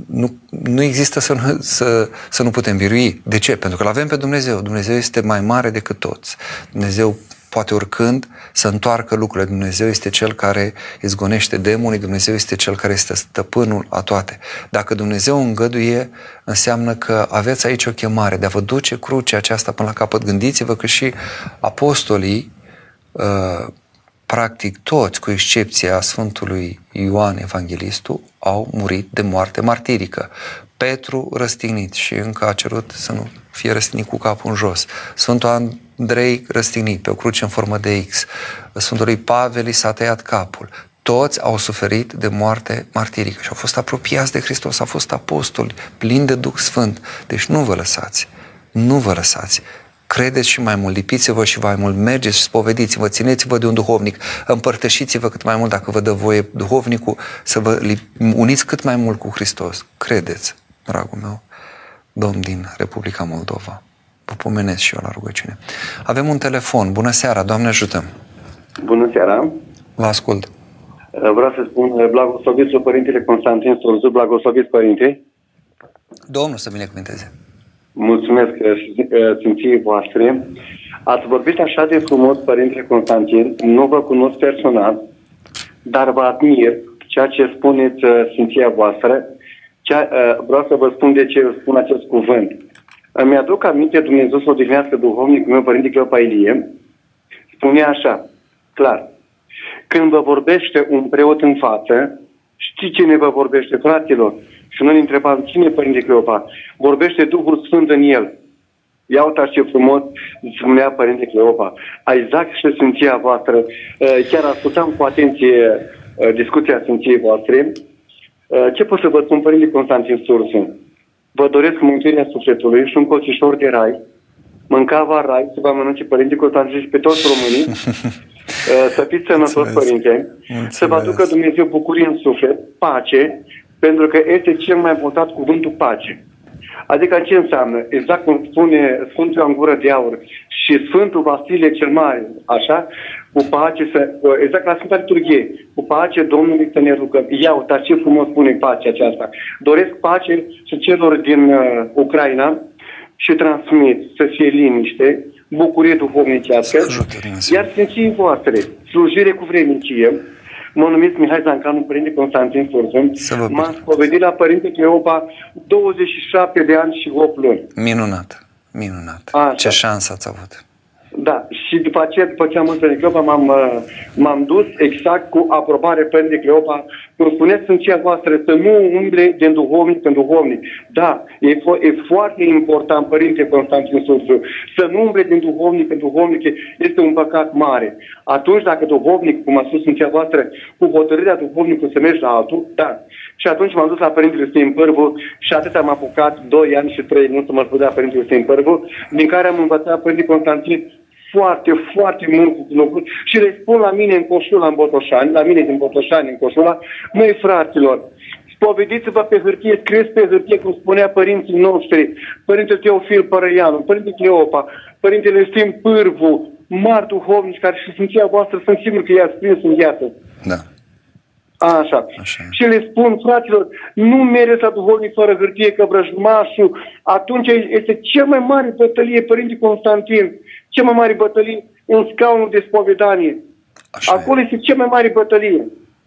nu, nu există să nu, să, să nu putem birui. De ce? Pentru că îl avem pe Dumnezeu. Dumnezeu este mai mare decât toți. Dumnezeu poate urcând, să întoarcă lucrurile. Dumnezeu este Cel care izgonește demonii, Dumnezeu este Cel care este stăpânul a toate. Dacă Dumnezeu îngăduie, înseamnă că aveți aici o chemare de a vă duce crucea aceasta până la capăt. Gândiți-vă că și apostolii, uh, practic toți, cu excepția Sfântului Ioan Evanghelistul, au murit de moarte martirică. Petru răstignit și încă a cerut să nu fie răstignit cu capul în jos. Sfântul Andrei răstignit pe o cruce în formă de X. Sfântului Pavel i s-a tăiat capul. Toți au suferit de moarte martirică și au fost apropiați de Hristos, au fost apostoli, plini de Duh Sfânt. Deci nu vă lăsați, nu vă lăsați credeți și mai mult, lipiți-vă și mai mult, mergeți și spovediți-vă, țineți-vă de un duhovnic, împărtășiți-vă cât mai mult dacă vă dă voie duhovnicul să vă uniți cât mai mult cu Hristos. Credeți, dragul meu, domn din Republica Moldova. Vă pomenesc și eu la rugăciune. Avem un telefon. Bună seara, Doamne ajută! Bună seara! Vă ascult. Vreau să spun, blagosloviți Părintele Constantin Sorzu, blagosloviți Părinte. Domnul să binecuvânteze. Mulțumesc simției voastre. Ați vorbit așa de frumos, Părintele Constantin, nu vă cunosc personal, dar vă admir ceea ce spuneți simția voastră. Cea, vreau să vă spun de ce spun acest cuvânt. Îmi aduc aminte, Dumnezeu să odihnească duhovnicul meu, Părinte Cleopa Ilie, spune așa, clar, când vă vorbește un preot în față, știți cine vă vorbește, fraților? Și noi întrebam, cine Părinte Cleopa? Vorbește Duhul Sfânt în el. Ia uitați ce frumos spunea Părinte Cleopa. Exact și Sfinția voastră. Uh, chiar ascultam cu atenție uh, discuția Sfinției voastre. Uh, ce pot să vă spun, Părinte Constantin Sursu? Vă doresc mântuirea sufletului și un coțișor de rai. Mâncava rai, să vă mănânce Părinte Constantin și pe toți românii. Să fiți sănătos, Părinte. Mulțumesc. Să vă aducă Dumnezeu bucurie în suflet, pace pentru că este cel mai important cuvântul pace. Adică ce înseamnă? Exact cum spune Sfântul în gură de aur și Sfântul Vasile cel Mare, așa, cu pace, să, exact la Sfânta Liturghie, cu pace Domnului să ne rugăm. Ia uita ce frumos spune pace aceasta. Doresc pace și celor din uh, Ucraina și transmit să fie liniște, bucurie duhovnicească, iar sfinții voastre, slujire cu vrenicie, Mă numesc Mihai Zancanu, Părinte Constantin Furzum. M-am spovedit la Părinte Cleopa 27 de ani și 8 luni. Minunat, minunat. Așa. Ce șansă ați avut. Da, și după aceea, după ce am mers pe Cleopa, m-am, uh, m-am dus exact cu aprobare pe Cleopa. Cum spuneți, sunt cea voastră, să nu umble din duhovnic în duhovnic. Da, e, fo- e foarte important, Părinte Constantin Sursu, să nu umble din duhovnic în duhovnic este un păcat mare. Atunci, dacă duhovnic, cum a spus în cea voastră, cu hotărârea duhovnicului să mergi la altul, da. Și atunci m-am dus la Părintele Sfânt Pârvu și atât am apucat, 2 ani și 3 luni să mă spudea Părintele Sfânt Pârvu, din care am învățat Părintele Constantin foarte, foarte multe lucruri și le spun la mine în Coșula, în Botoșani, la mine din Botoșani, în Coșula, măi fraților, spovediți-vă pe hârtie, scrieți pe hârtie, cum spunea părinții noștri, Părintele Teofil Părăianu, Părintele Cleopa, Părintele Sfânt Pârvu, mari duhovnici care și sfinția voastră sunt sigur că i-ați prins în viață. Da. Așa. Așa. Și le spun, fraților, nu mereți la duhovnic fără hârtie, că vrăjmașul, atunci este cel mai mare bătălie, Părinte Constantin, cea mai mare bătălie în scaunul de spovedanie. Așa Acolo e. este cea mai mare bătălie.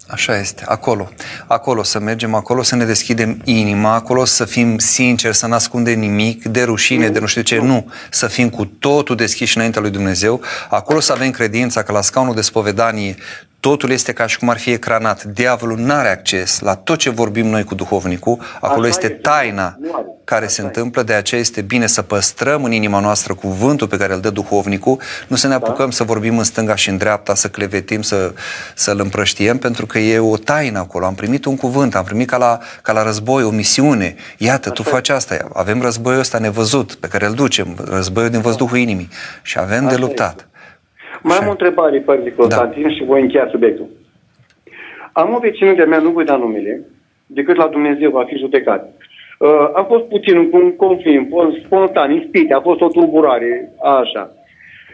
Așa este, acolo. Acolo să mergem, acolo să ne deschidem inima, acolo să fim sinceri, să nu ascundem nimic de rușine, de nu știu ce, nu. Să fim cu totul deschiși înaintea lui Dumnezeu, acolo să avem credința că la scaunul de spovedanie totul este ca și cum ar fi ecranat. Diavolul nu are acces la tot ce vorbim noi cu duhovnicul, acolo este taina care se întâmplă, de aceea este bine să păstrăm în inima noastră cuvântul pe care îl dă duhovnicul, nu să ne da. apucăm să vorbim în stânga și în dreapta, să clevetim, să, să-l împrăștiem, pentru că e o taină acolo. Am primit un cuvânt, am primit ca la, ca la război o misiune. Iată, tu faci asta. Avem războiul ăsta nevăzut pe care îl ducem, războiul din văzduhul inimii și avem de luptat. Mai am o întrebare, Părinte Constantin, da. și voi încheia subiectul. Am o vecină de-a mea, nu voi da numele, decât la Dumnezeu va fi judecat. Uh, a fost puțin un conflict, spontan, ispite, a fost o tulburare, așa.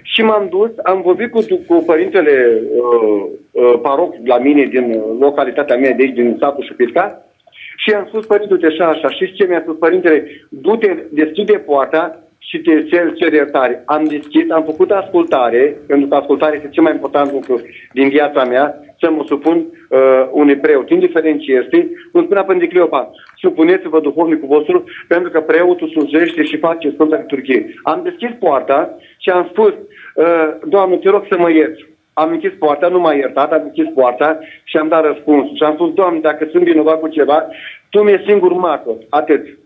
Și m-am dus, am vorbit cu, cu părintele uh, uh, paroc la mine din localitatea mea de aici, din satul Șupitca, și am spus, părinte, așa, așa, și ce mi-a spus părintele, du-te, deschide poarta, și te cer, cer iertare. Am deschis, am făcut ascultare, pentru că ascultare este cel mai important lucru din viața mea, să mă supun uh, unui preot, indiferent ce este, cum spunea Părinte Cleopa, supuneți-vă duhovnicul vostru, pentru că preotul slujește și face Sfânta Liturghie. Am deschis poarta și am spus, uh, Doamne, te rog să mă ierți. Am închis poarta, nu m-a iertat, am închis poarta și am dat răspunsul. Și am spus, Doamne, dacă sunt vinovat cu ceva, Tu mi-e singur martor. Atât.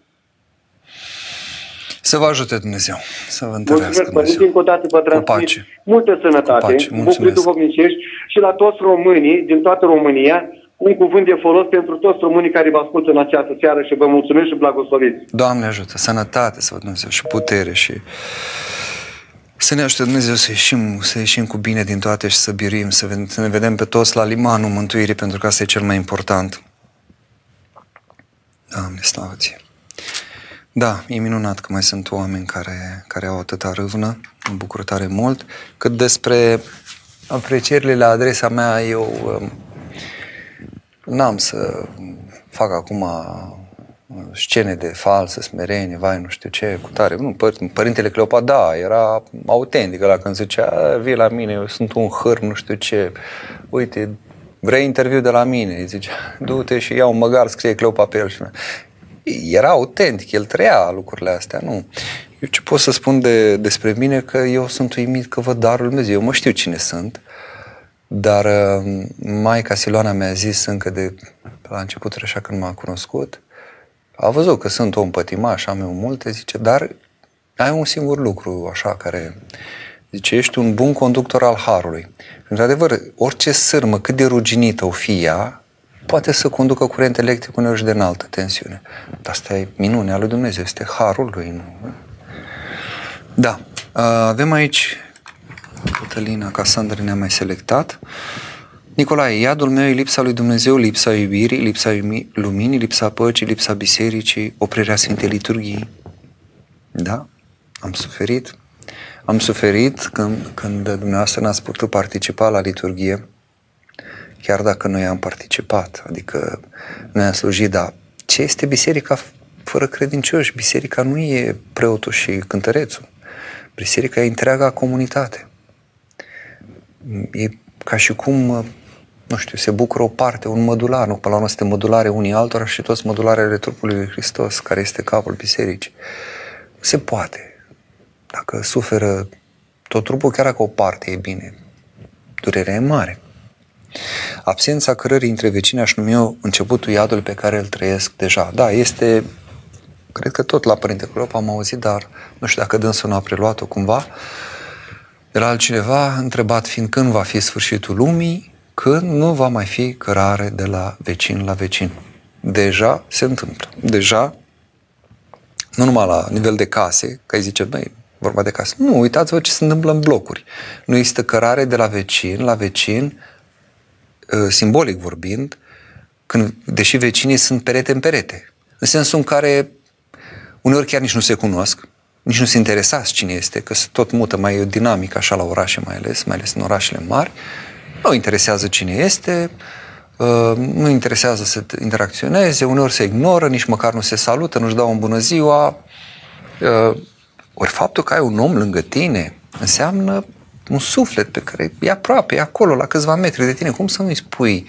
Să vă ajute Dumnezeu, să vă întărească Mulțumesc, Dumnezeu. Părinte, încă o dată vă transmit multă sănătate, bucurii duhovnicești și la toți românii din toată România, un cuvânt de folos pentru toți românii care vă ascultă în această seară și vă mulțumesc și blagosloviți. Doamne ajută, sănătate să vă Dumnezeu și putere și să ne ajute Dumnezeu să ieșim, să ieșim cu bine din toate și să birim, să, ne vedem pe toți la limanul mântuirii, pentru că asta e cel mai important. Doamne, slavă ție. Da, e minunat că mai sunt oameni care, care au atâta râvnă, mă bucur tare mult. Cât despre aprecierile la adresa mea, eu um, n-am să fac acum uh, scene de falsă, smerenie, vai, nu știu ce, cu tare. Nu, păr- părintele Cleopa, da, era autentic la când zicea, "A, vii la mine, eu sunt un hârm, nu știu ce, uite, vrei interviu de la mine? Îi zicea, du-te și ia un măgar, scrie Cleopa pe el. Și era autentic, el trăia lucrurile astea, nu. Eu ce pot să spun de, despre mine, că eu sunt uimit că văd darul Lui Dumnezeu, eu mă știu cine sunt, dar uh, Maica Siloana mi-a zis încă de la început, așa când m-a cunoscut, a văzut că sunt om pătimaș, am eu multe, zice, dar ai un singur lucru așa care, zice, ești un bun conductor al Harului. Într-adevăr, orice sârmă, cât de ruginită o fi ea, poate să conducă curent electric uneori și de înaltă tensiune. Dar asta e minunea lui Dumnezeu, este Harul lui. Nu? Da, uh, avem aici Cătălina Casandra ne-a mai selectat. Nicolae, iadul meu e lipsa lui Dumnezeu, lipsa iubirii, lipsa iumi- luminii, lipsa păcii, lipsa bisericii, oprirea Sfintei Liturghii. Da, am suferit. Am suferit când, când dumneavoastră n-ați putut participa la liturghie, chiar dacă noi am participat, adică noi am slujit, dar ce este biserica fără credincioși? Biserica nu e preotul și cântărețul. Biserica e întreaga comunitate. E ca și cum, nu știu, se bucură o parte, un mădular, nu? Până la urmă suntem mădulare unii altora și toți mădularele trupului lui Hristos, care este capul bisericii. Se poate. Dacă suferă tot trupul, chiar dacă o parte e bine, durerea e mare. Absența cărării între vecini aș numi eu începutul iadului pe care îl trăiesc deja. Da, este, cred că tot la Părinte Cleopa am auzit, dar nu știu dacă dânsul nu a preluat-o cumva, de la altcineva, întrebat fiind când va fi sfârșitul lumii, când nu va mai fi cărare de la vecin la vecin. Deja se întâmplă. Deja, nu numai la nivel de case, că îi zice, băi, vorba de case. Nu, uitați-vă ce se întâmplă în blocuri. Nu există cărare de la vecin la vecin, simbolic vorbind, când, deși vecinii sunt perete în perete. În sensul în care uneori chiar nici nu se cunosc, nici nu se interesați cine este, că se tot mută mai dinamic așa la orașe mai ales, mai ales în orașele mari. Nu interesează cine este, nu interesează să interacționeze, uneori se ignoră, nici măcar nu se salută, nu-și dau un bună ziua. Ori faptul că ai un om lângă tine înseamnă un suflet pe care e aproape, e acolo, la câțiva metri de tine. Cum să nu-i spui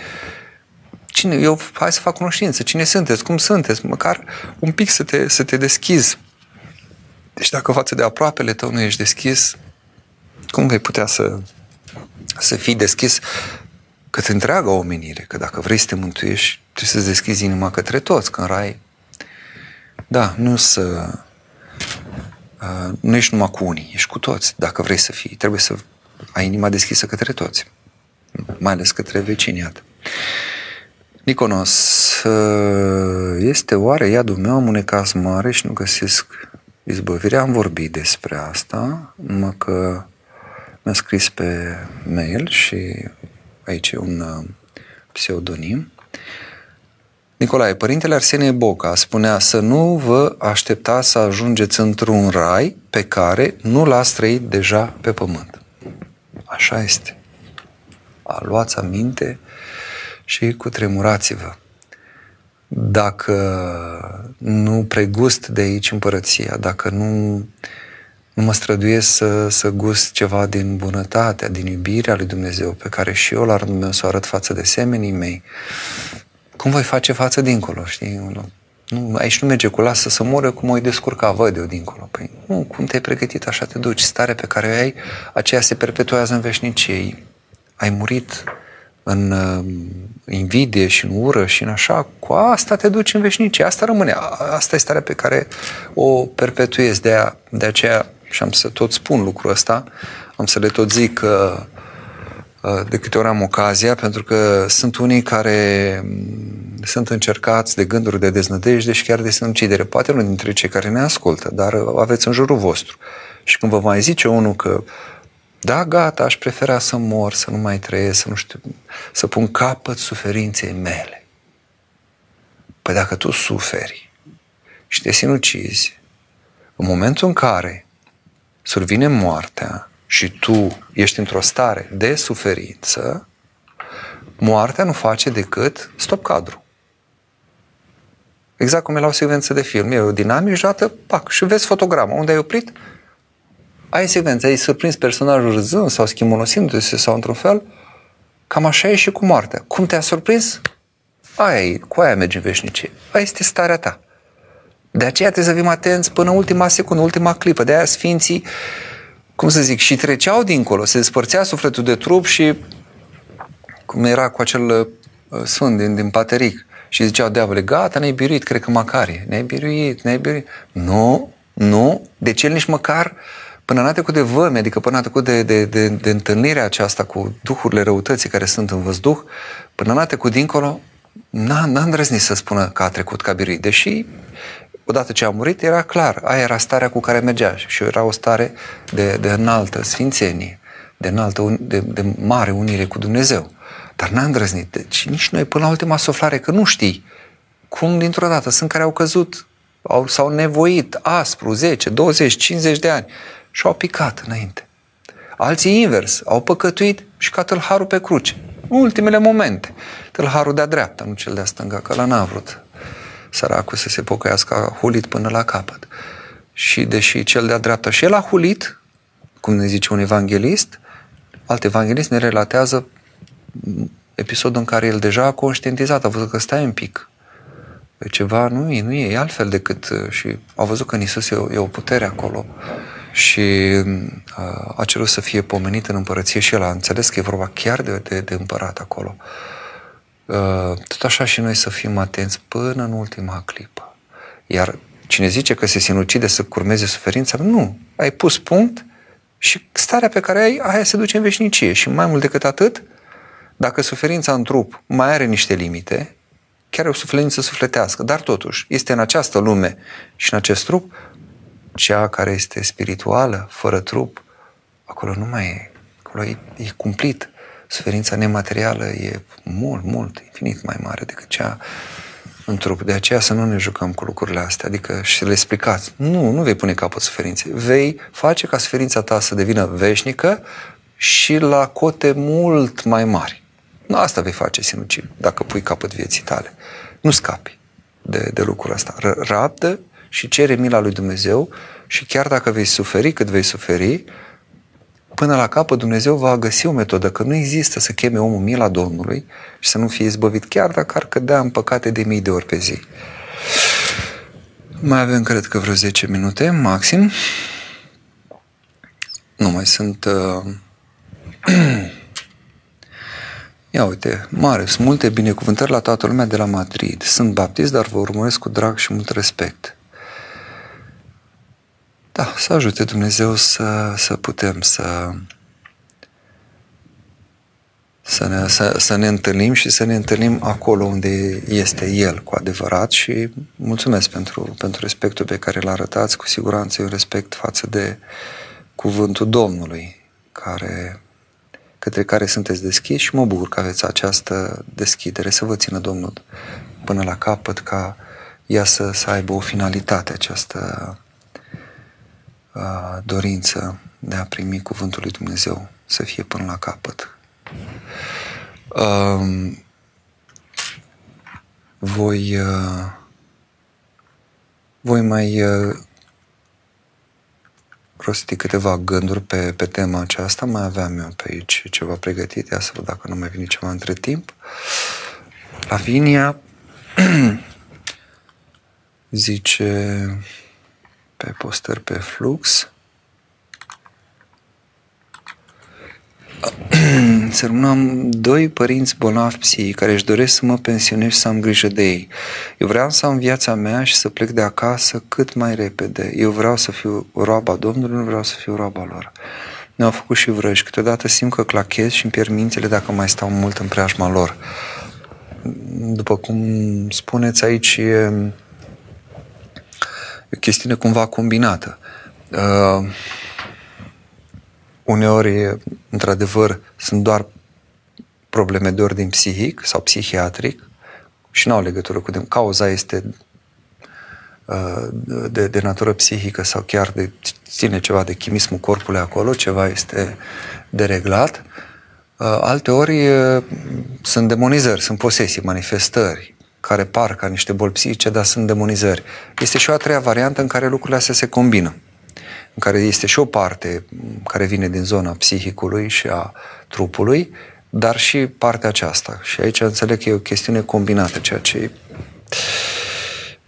cine, eu, hai să fac cunoștință, cine sunteți, cum sunteți, măcar un pic să te, să te deschizi. Deci dacă față de aproapele tău nu ești deschis, cum vei putea să, să fii deschis către întreaga omenire? Că dacă vrei să te mântuiești, trebuie să-ți deschizi inima către toți, că în rai, da, nu să uh, nu ești numai cu unii, ești cu toți. Dacă vrei să fii, trebuie să ai inima deschisă către toți, mai ales către vecini, iată. Niconos, este oare iadul meu am un ecaz mare și nu găsesc izbăvirea? Am vorbit despre asta, numai că mi-a scris pe mail și aici e un pseudonim. Nicolae, părintele Arsenie Boca spunea să nu vă așteptați să ajungeți într-un rai pe care nu l-ați trăit deja pe pământ. Așa este. A luați aminte și cutremurați-vă. Dacă nu pregust de aici împărăția, dacă nu nu mă străduiesc să, să gust ceva din bunătatea, din iubirea lui Dumnezeu, pe care și eu la rândul meu să o arăt față de semenii mei, cum voi face față dincolo, știi? Nu, aici nu merge cu lasă să moră cum o descurca, văd eu dincolo. Păi nu, cum te-ai pregătit, așa te duci. Starea pe care o ai, aceea se perpetuează în veșnicie. Ai murit în uh, invidie și în ură și în așa, cu asta te duci în veșnicie. Asta rămâne. Asta e starea pe care o perpetuezi. De, de aceea, și am să tot spun lucrul ăsta, am să le tot zic că uh, Uh, de câte ori am ocazia, pentru că sunt unii care mm, sunt încercați de gânduri de deznădejde și chiar de sinucidere. Poate unul dintre cei care ne ascultă, dar aveți în jurul vostru. Și când vă mai zice unul că da, gata, aș prefera să mor, să nu mai trăiesc, să nu știu, să pun capăt suferinței mele. Păi dacă tu suferi și te sinucizi, în momentul în care survine moartea, și tu ești într-o stare de suferință, moartea nu face decât stop cadru. Exact cum e la o secvență de film. E o dinamică jată, pac, și vezi fotograma. Unde ai oprit? Ai secvență, ai surprins personajul râzând sau schimonosindu-se sau într-un fel. Cam așa e și cu moartea. Cum te-a surprins? Aia e, cu aia mergi în veșnicie. Aia este starea ta. De aceea trebuie să fim atenți până ultima secundă, ultima clipă. De aia Sfinții cum să zic, și treceau dincolo, se despărțea sufletul de trup și cum era cu acel uh, sfânt din, din Pateric și ziceau diavole, gata, ne-ai biruit, cred că Macarie, ne-ai biruit, ne-ai biruit. Nu, nu, de ce nici măcar până n-a trecut de vămi, adică până n-a trecut de, de, de, de întâlnirea aceasta cu duhurile răutății care sunt în văzduh, până n-a trecut dincolo, n-a, n-a îndrăznit să spună că a trecut ca biruit, deși odată ce a murit, era clar, aia era starea cu care mergea și era o stare de, de înaltă sfințenie, de, înaltă, de, de mare unire cu Dumnezeu. Dar n-a îndrăznit. Deci nici noi până la ultima suflare, că nu știi cum dintr-o dată sunt care au căzut, au, s-au nevoit aspru 10, 20, 50 de ani și au picat înainte. Alții invers, au păcătuit și ca tâlharul pe cruce. În ultimele momente. Tâlharul de-a dreapta, nu cel de-a stânga, că la n-a vrut săracul să se pocăiască, a hulit până la capăt. Și deși cel de-a dreapta și el a hulit, cum ne zice un evanghelist, alt evanghelist ne relatează episodul în care el deja a conștientizat, a văzut că stai un pic. E ceva nu e, nu e, e altfel decât... Și a văzut că în Isus e o, e o putere acolo și uh, a cerut să fie pomenit în împărăție și el a înțeles că e vorba chiar de, de, de împărat acolo. Uh, Uh, tot așa și noi să fim atenți până în ultima clipă. Iar cine zice că se sinucide să curmeze suferința, nu. Ai pus punct și starea pe care ai, aia se duce în veșnicie. Și mai mult decât atât, dacă suferința în trup mai are niște limite, chiar e o suferință sufletească, dar totuși este în această lume și în acest trup, cea care este spirituală, fără trup, acolo nu mai e. Acolo e, e cumplit suferința nematerială e mult, mult, infinit mai mare decât cea în trup. De aceea să nu ne jucăm cu lucrurile astea, adică și să le explicați. Nu, nu vei pune capăt suferinței. Vei face ca suferința ta să devină veșnică și la cote mult mai mari. Nu, asta vei face, sinucid, dacă pui capăt vieții tale. Nu scapi de, de lucrul ăsta. Rabdă și cere mila lui Dumnezeu și chiar dacă vei suferi cât vei suferi, până la capăt Dumnezeu va găsi o metodă, că nu există să cheme omul mila Domnului și să nu fie izbăvit, chiar dacă ar cădea în păcate de mii de ori pe zi. Mai avem, cred că, vreo 10 minute, maxim. Nu mai sunt... Uh... Ia uite, mare, sunt multe binecuvântări la toată lumea de la Madrid. Sunt baptist, dar vă urmăresc cu drag și mult respect. Da, să ajute Dumnezeu să, să putem să, să ne, să, să ne întâlnim și să ne întâlnim acolo unde este El cu adevărat și mulțumesc pentru, pentru respectul pe care l arătați. Cu siguranță e un respect față de cuvântul Domnului care, către care sunteți deschiși și mă bucur că aveți această deschidere să vă țină Domnul până la capăt ca ea să, să aibă o finalitate această dorință de a primi Cuvântul lui Dumnezeu să fie până la capăt. voi, voi mai rosti câteva gânduri pe, pe tema aceasta. Mai aveam eu pe aici ceva pregătit, ia să văd dacă nu mai vine ceva între timp. Lavinia zice pe postări pe flux. să am doi părinți bolnavi psihici care își doresc să mă pensionez și să am grijă de ei. Eu vreau să am viața mea și să plec de acasă cât mai repede. Eu vreau să fiu roaba Domnului, nu vreau să fiu roaba lor. Ne-au făcut și vrăji. Câteodată simt că clachez și îmi pierd mințele dacă mai stau mult în preajma lor. După cum spuneți aici, e o chestiune cumva combinată. Uh, uneori, într-adevăr, sunt doar probleme de ordin psihic sau psihiatric și nu au legătură cu dem. Cauza este uh, de, de natură psihică sau chiar de ține ceva de chimismul corpului acolo, ceva este dereglat. Uh, alte ori uh, sunt demonizări, sunt posesii, manifestări care par ca niște boli psihice, dar sunt demonizări. Este și o a treia variantă în care lucrurile astea se combină în care este și o parte care vine din zona psihicului și a trupului, dar și partea aceasta. Și aici înțeleg că e o chestiune combinată, ceea ce e,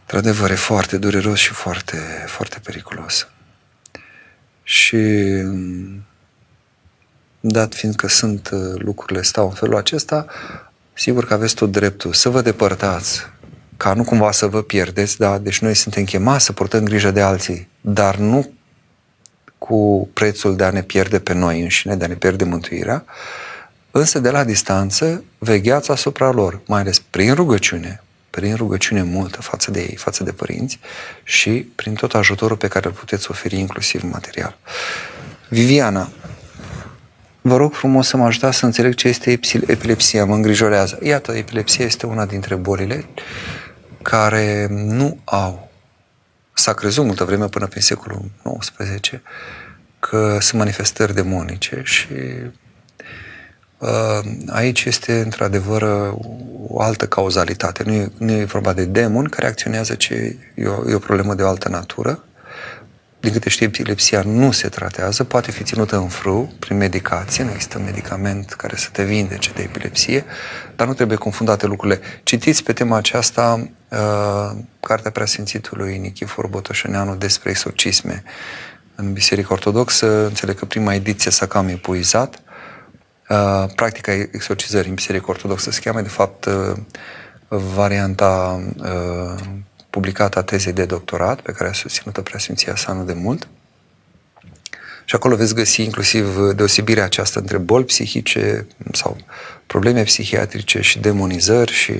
într-adevăr, e foarte dureros și foarte, foarte periculos. Și dat fiind că sunt uh, lucrurile stau în felul acesta, sigur că aveți tot dreptul să vă depărtați, ca nu cumva să vă pierdeți, da? Deci noi suntem chemați să purtăm grijă de alții, dar nu cu prețul de a ne pierde pe noi înșine, de a ne pierde mântuirea, însă de la distanță vegheați asupra lor, mai ales prin rugăciune, prin rugăciune multă față de ei, față de părinți și prin tot ajutorul pe care îl puteți oferi, inclusiv material. Viviana, vă rog frumos să mă ajutați să înțeleg ce este epilepsia, mă îngrijorează. Iată, epilepsia este una dintre bolile care nu au s-a crezut multă vreme până prin secolul XIX că sunt manifestări demonice și uh, aici este într-adevăr o altă cauzalitate. Nu e, nu e vorba de demon care acționează, ci e o, e o problemă de o altă natură din câte știu, epilepsia nu se tratează, poate fi ținută în frâu prin medicație, nu există medicament care să te vindece de epilepsie, dar nu trebuie confundate lucrurile. Citiți pe tema aceasta uh, Cartea Preasfințitului Nichifor Botoșăneanu despre exorcisme în Biserica Ortodoxă. Înțeleg că prima ediție s-a cam epuizat. Uh, practica exorcizării în Biserica Ortodoxă se cheamă, de fapt, uh, varianta uh, publicată a tezei de doctorat, pe care a susținut-o preasfinția sa nu de mult. Și acolo veți găsi inclusiv deosebirea aceasta între boli psihice sau probleme psihiatrice și demonizări și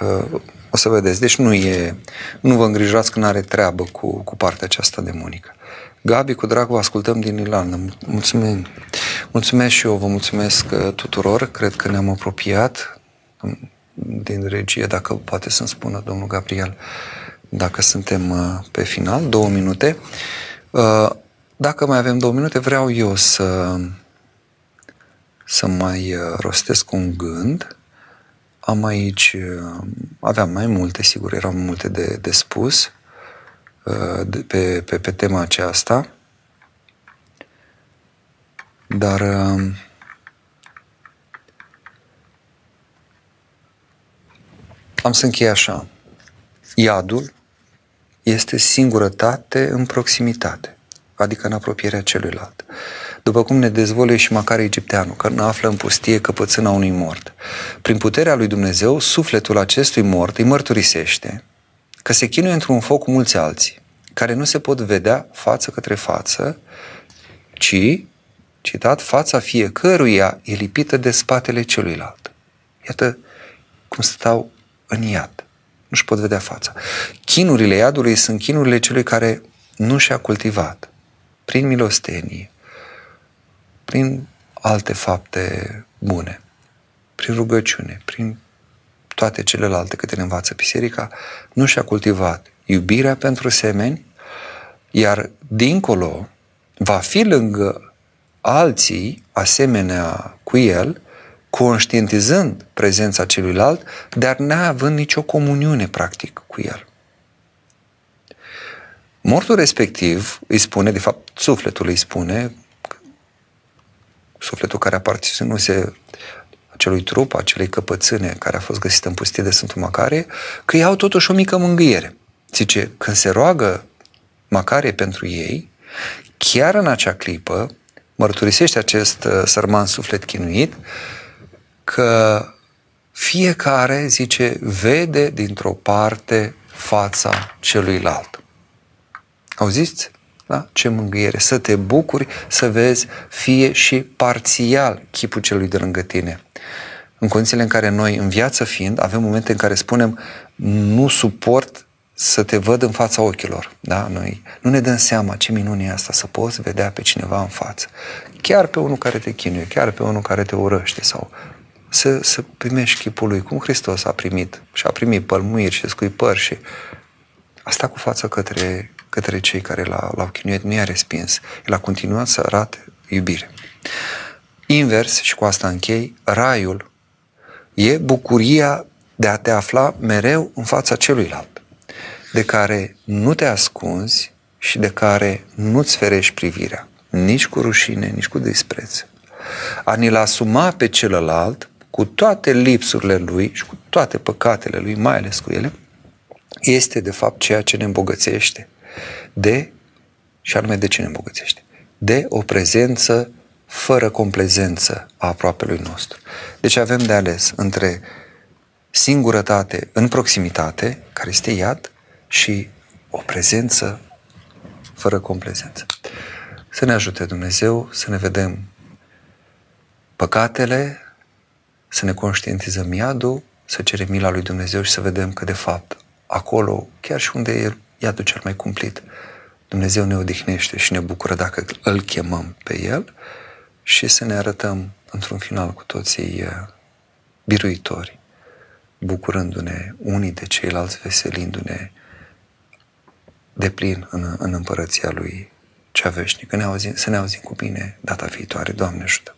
uh, o să vedeți. Deci nu e, nu vă îngrijorați că nu are treabă cu, cu partea aceasta demonică. Gabi, cu drag vă ascultăm din Irlanda. Mulțumim. Mulțumesc și eu, vă mulțumesc uh, tuturor. Cred că ne-am apropiat din regie, dacă poate să-mi spună domnul Gabriel, dacă suntem uh, pe final, două minute. Uh, dacă mai avem două minute, vreau eu să, să mai uh, rostesc un gând. Am aici, aveam mai multe, sigur, erau multe de, de spus de, pe, pe, pe tema aceasta, dar Am să închei așa. Iadul este singurătate în proximitate, adică în apropierea celuilalt. După cum ne dezvăluie și măcar egipteanul, că nu află în pustie căpățâna unui mort. Prin puterea lui Dumnezeu, sufletul acestui mort îi mărturisește că se chinuie într-un foc cu mulți alții, care nu se pot vedea față către față, ci, citat, fața fiecăruia e lipită de spatele celuilalt. Iată cum stau în iad. Nu-și pot vedea fața. Chinurile iadului sunt chinurile celui care nu și-a cultivat prin milostenie, prin alte fapte bune, prin rugăciune, prin toate celelalte câte ne învață biserica, nu și-a cultivat iubirea pentru semeni, iar dincolo va fi lângă alții asemenea cu el conștientizând prezența celuilalt, dar neavând nicio comuniune practic cu el. Mortul respectiv îi spune, de fapt sufletul îi spune, sufletul care aparținuse acelui trup, acelei căpățâne care a fost găsită în pustie de Sfântul Macare, că iau totuși o mică mângâiere. Zice, când se roagă Macare pentru ei, chiar în acea clipă, mărturisește acest uh, sărman suflet chinuit, că fiecare, zice, vede dintr-o parte fața celuilalt. Auziți? Da? Ce mângâiere! Să te bucuri să vezi fie și parțial chipul celui de lângă tine. În condițiile în care noi, în viață fiind, avem momente în care spunem nu suport să te văd în fața ochilor. Da? Noi nu ne dăm seama ce minune e asta, să poți vedea pe cineva în față. Chiar pe unul care te chinuie, chiar pe unul care te urăște sau să, să primești chipul lui, cum Hristos a primit și a primit pălmuiri și scuipări și asta cu fața către, către cei care l-au, l-au chinuit, nu i-a respins. El a continuat să arate iubire. Invers, și cu asta închei, raiul e bucuria de a te afla mereu în fața celuilalt, de care nu te ascunzi și de care nu-ți ferești privirea, nici cu rușine, nici cu dispreț. A ne-l asuma pe celălalt cu toate lipsurile lui și cu toate păcatele lui, mai ales cu ele, este de fapt ceea ce ne îmbogățește de, și anume de ce ne îmbogățește? De o prezență fără complezență a aproapelui nostru. Deci avem de ales între singurătate în proximitate, care este iad, și o prezență fără complezență. Să ne ajute Dumnezeu să ne vedem păcatele, să ne conștientizăm iadul, să cerem mila lui Dumnezeu și să vedem că, de fapt, acolo, chiar și unde e iadul cel mai cumplit, Dumnezeu ne odihnește și ne bucură dacă îl chemăm pe El și să ne arătăm într-un final cu toții uh, biruitori, bucurându-ne unii de ceilalți, veselindu-ne de plin în, în împărăția Lui cea veșnică. Ne auzim, să ne auzim cu bine data viitoare. Doamne ajută!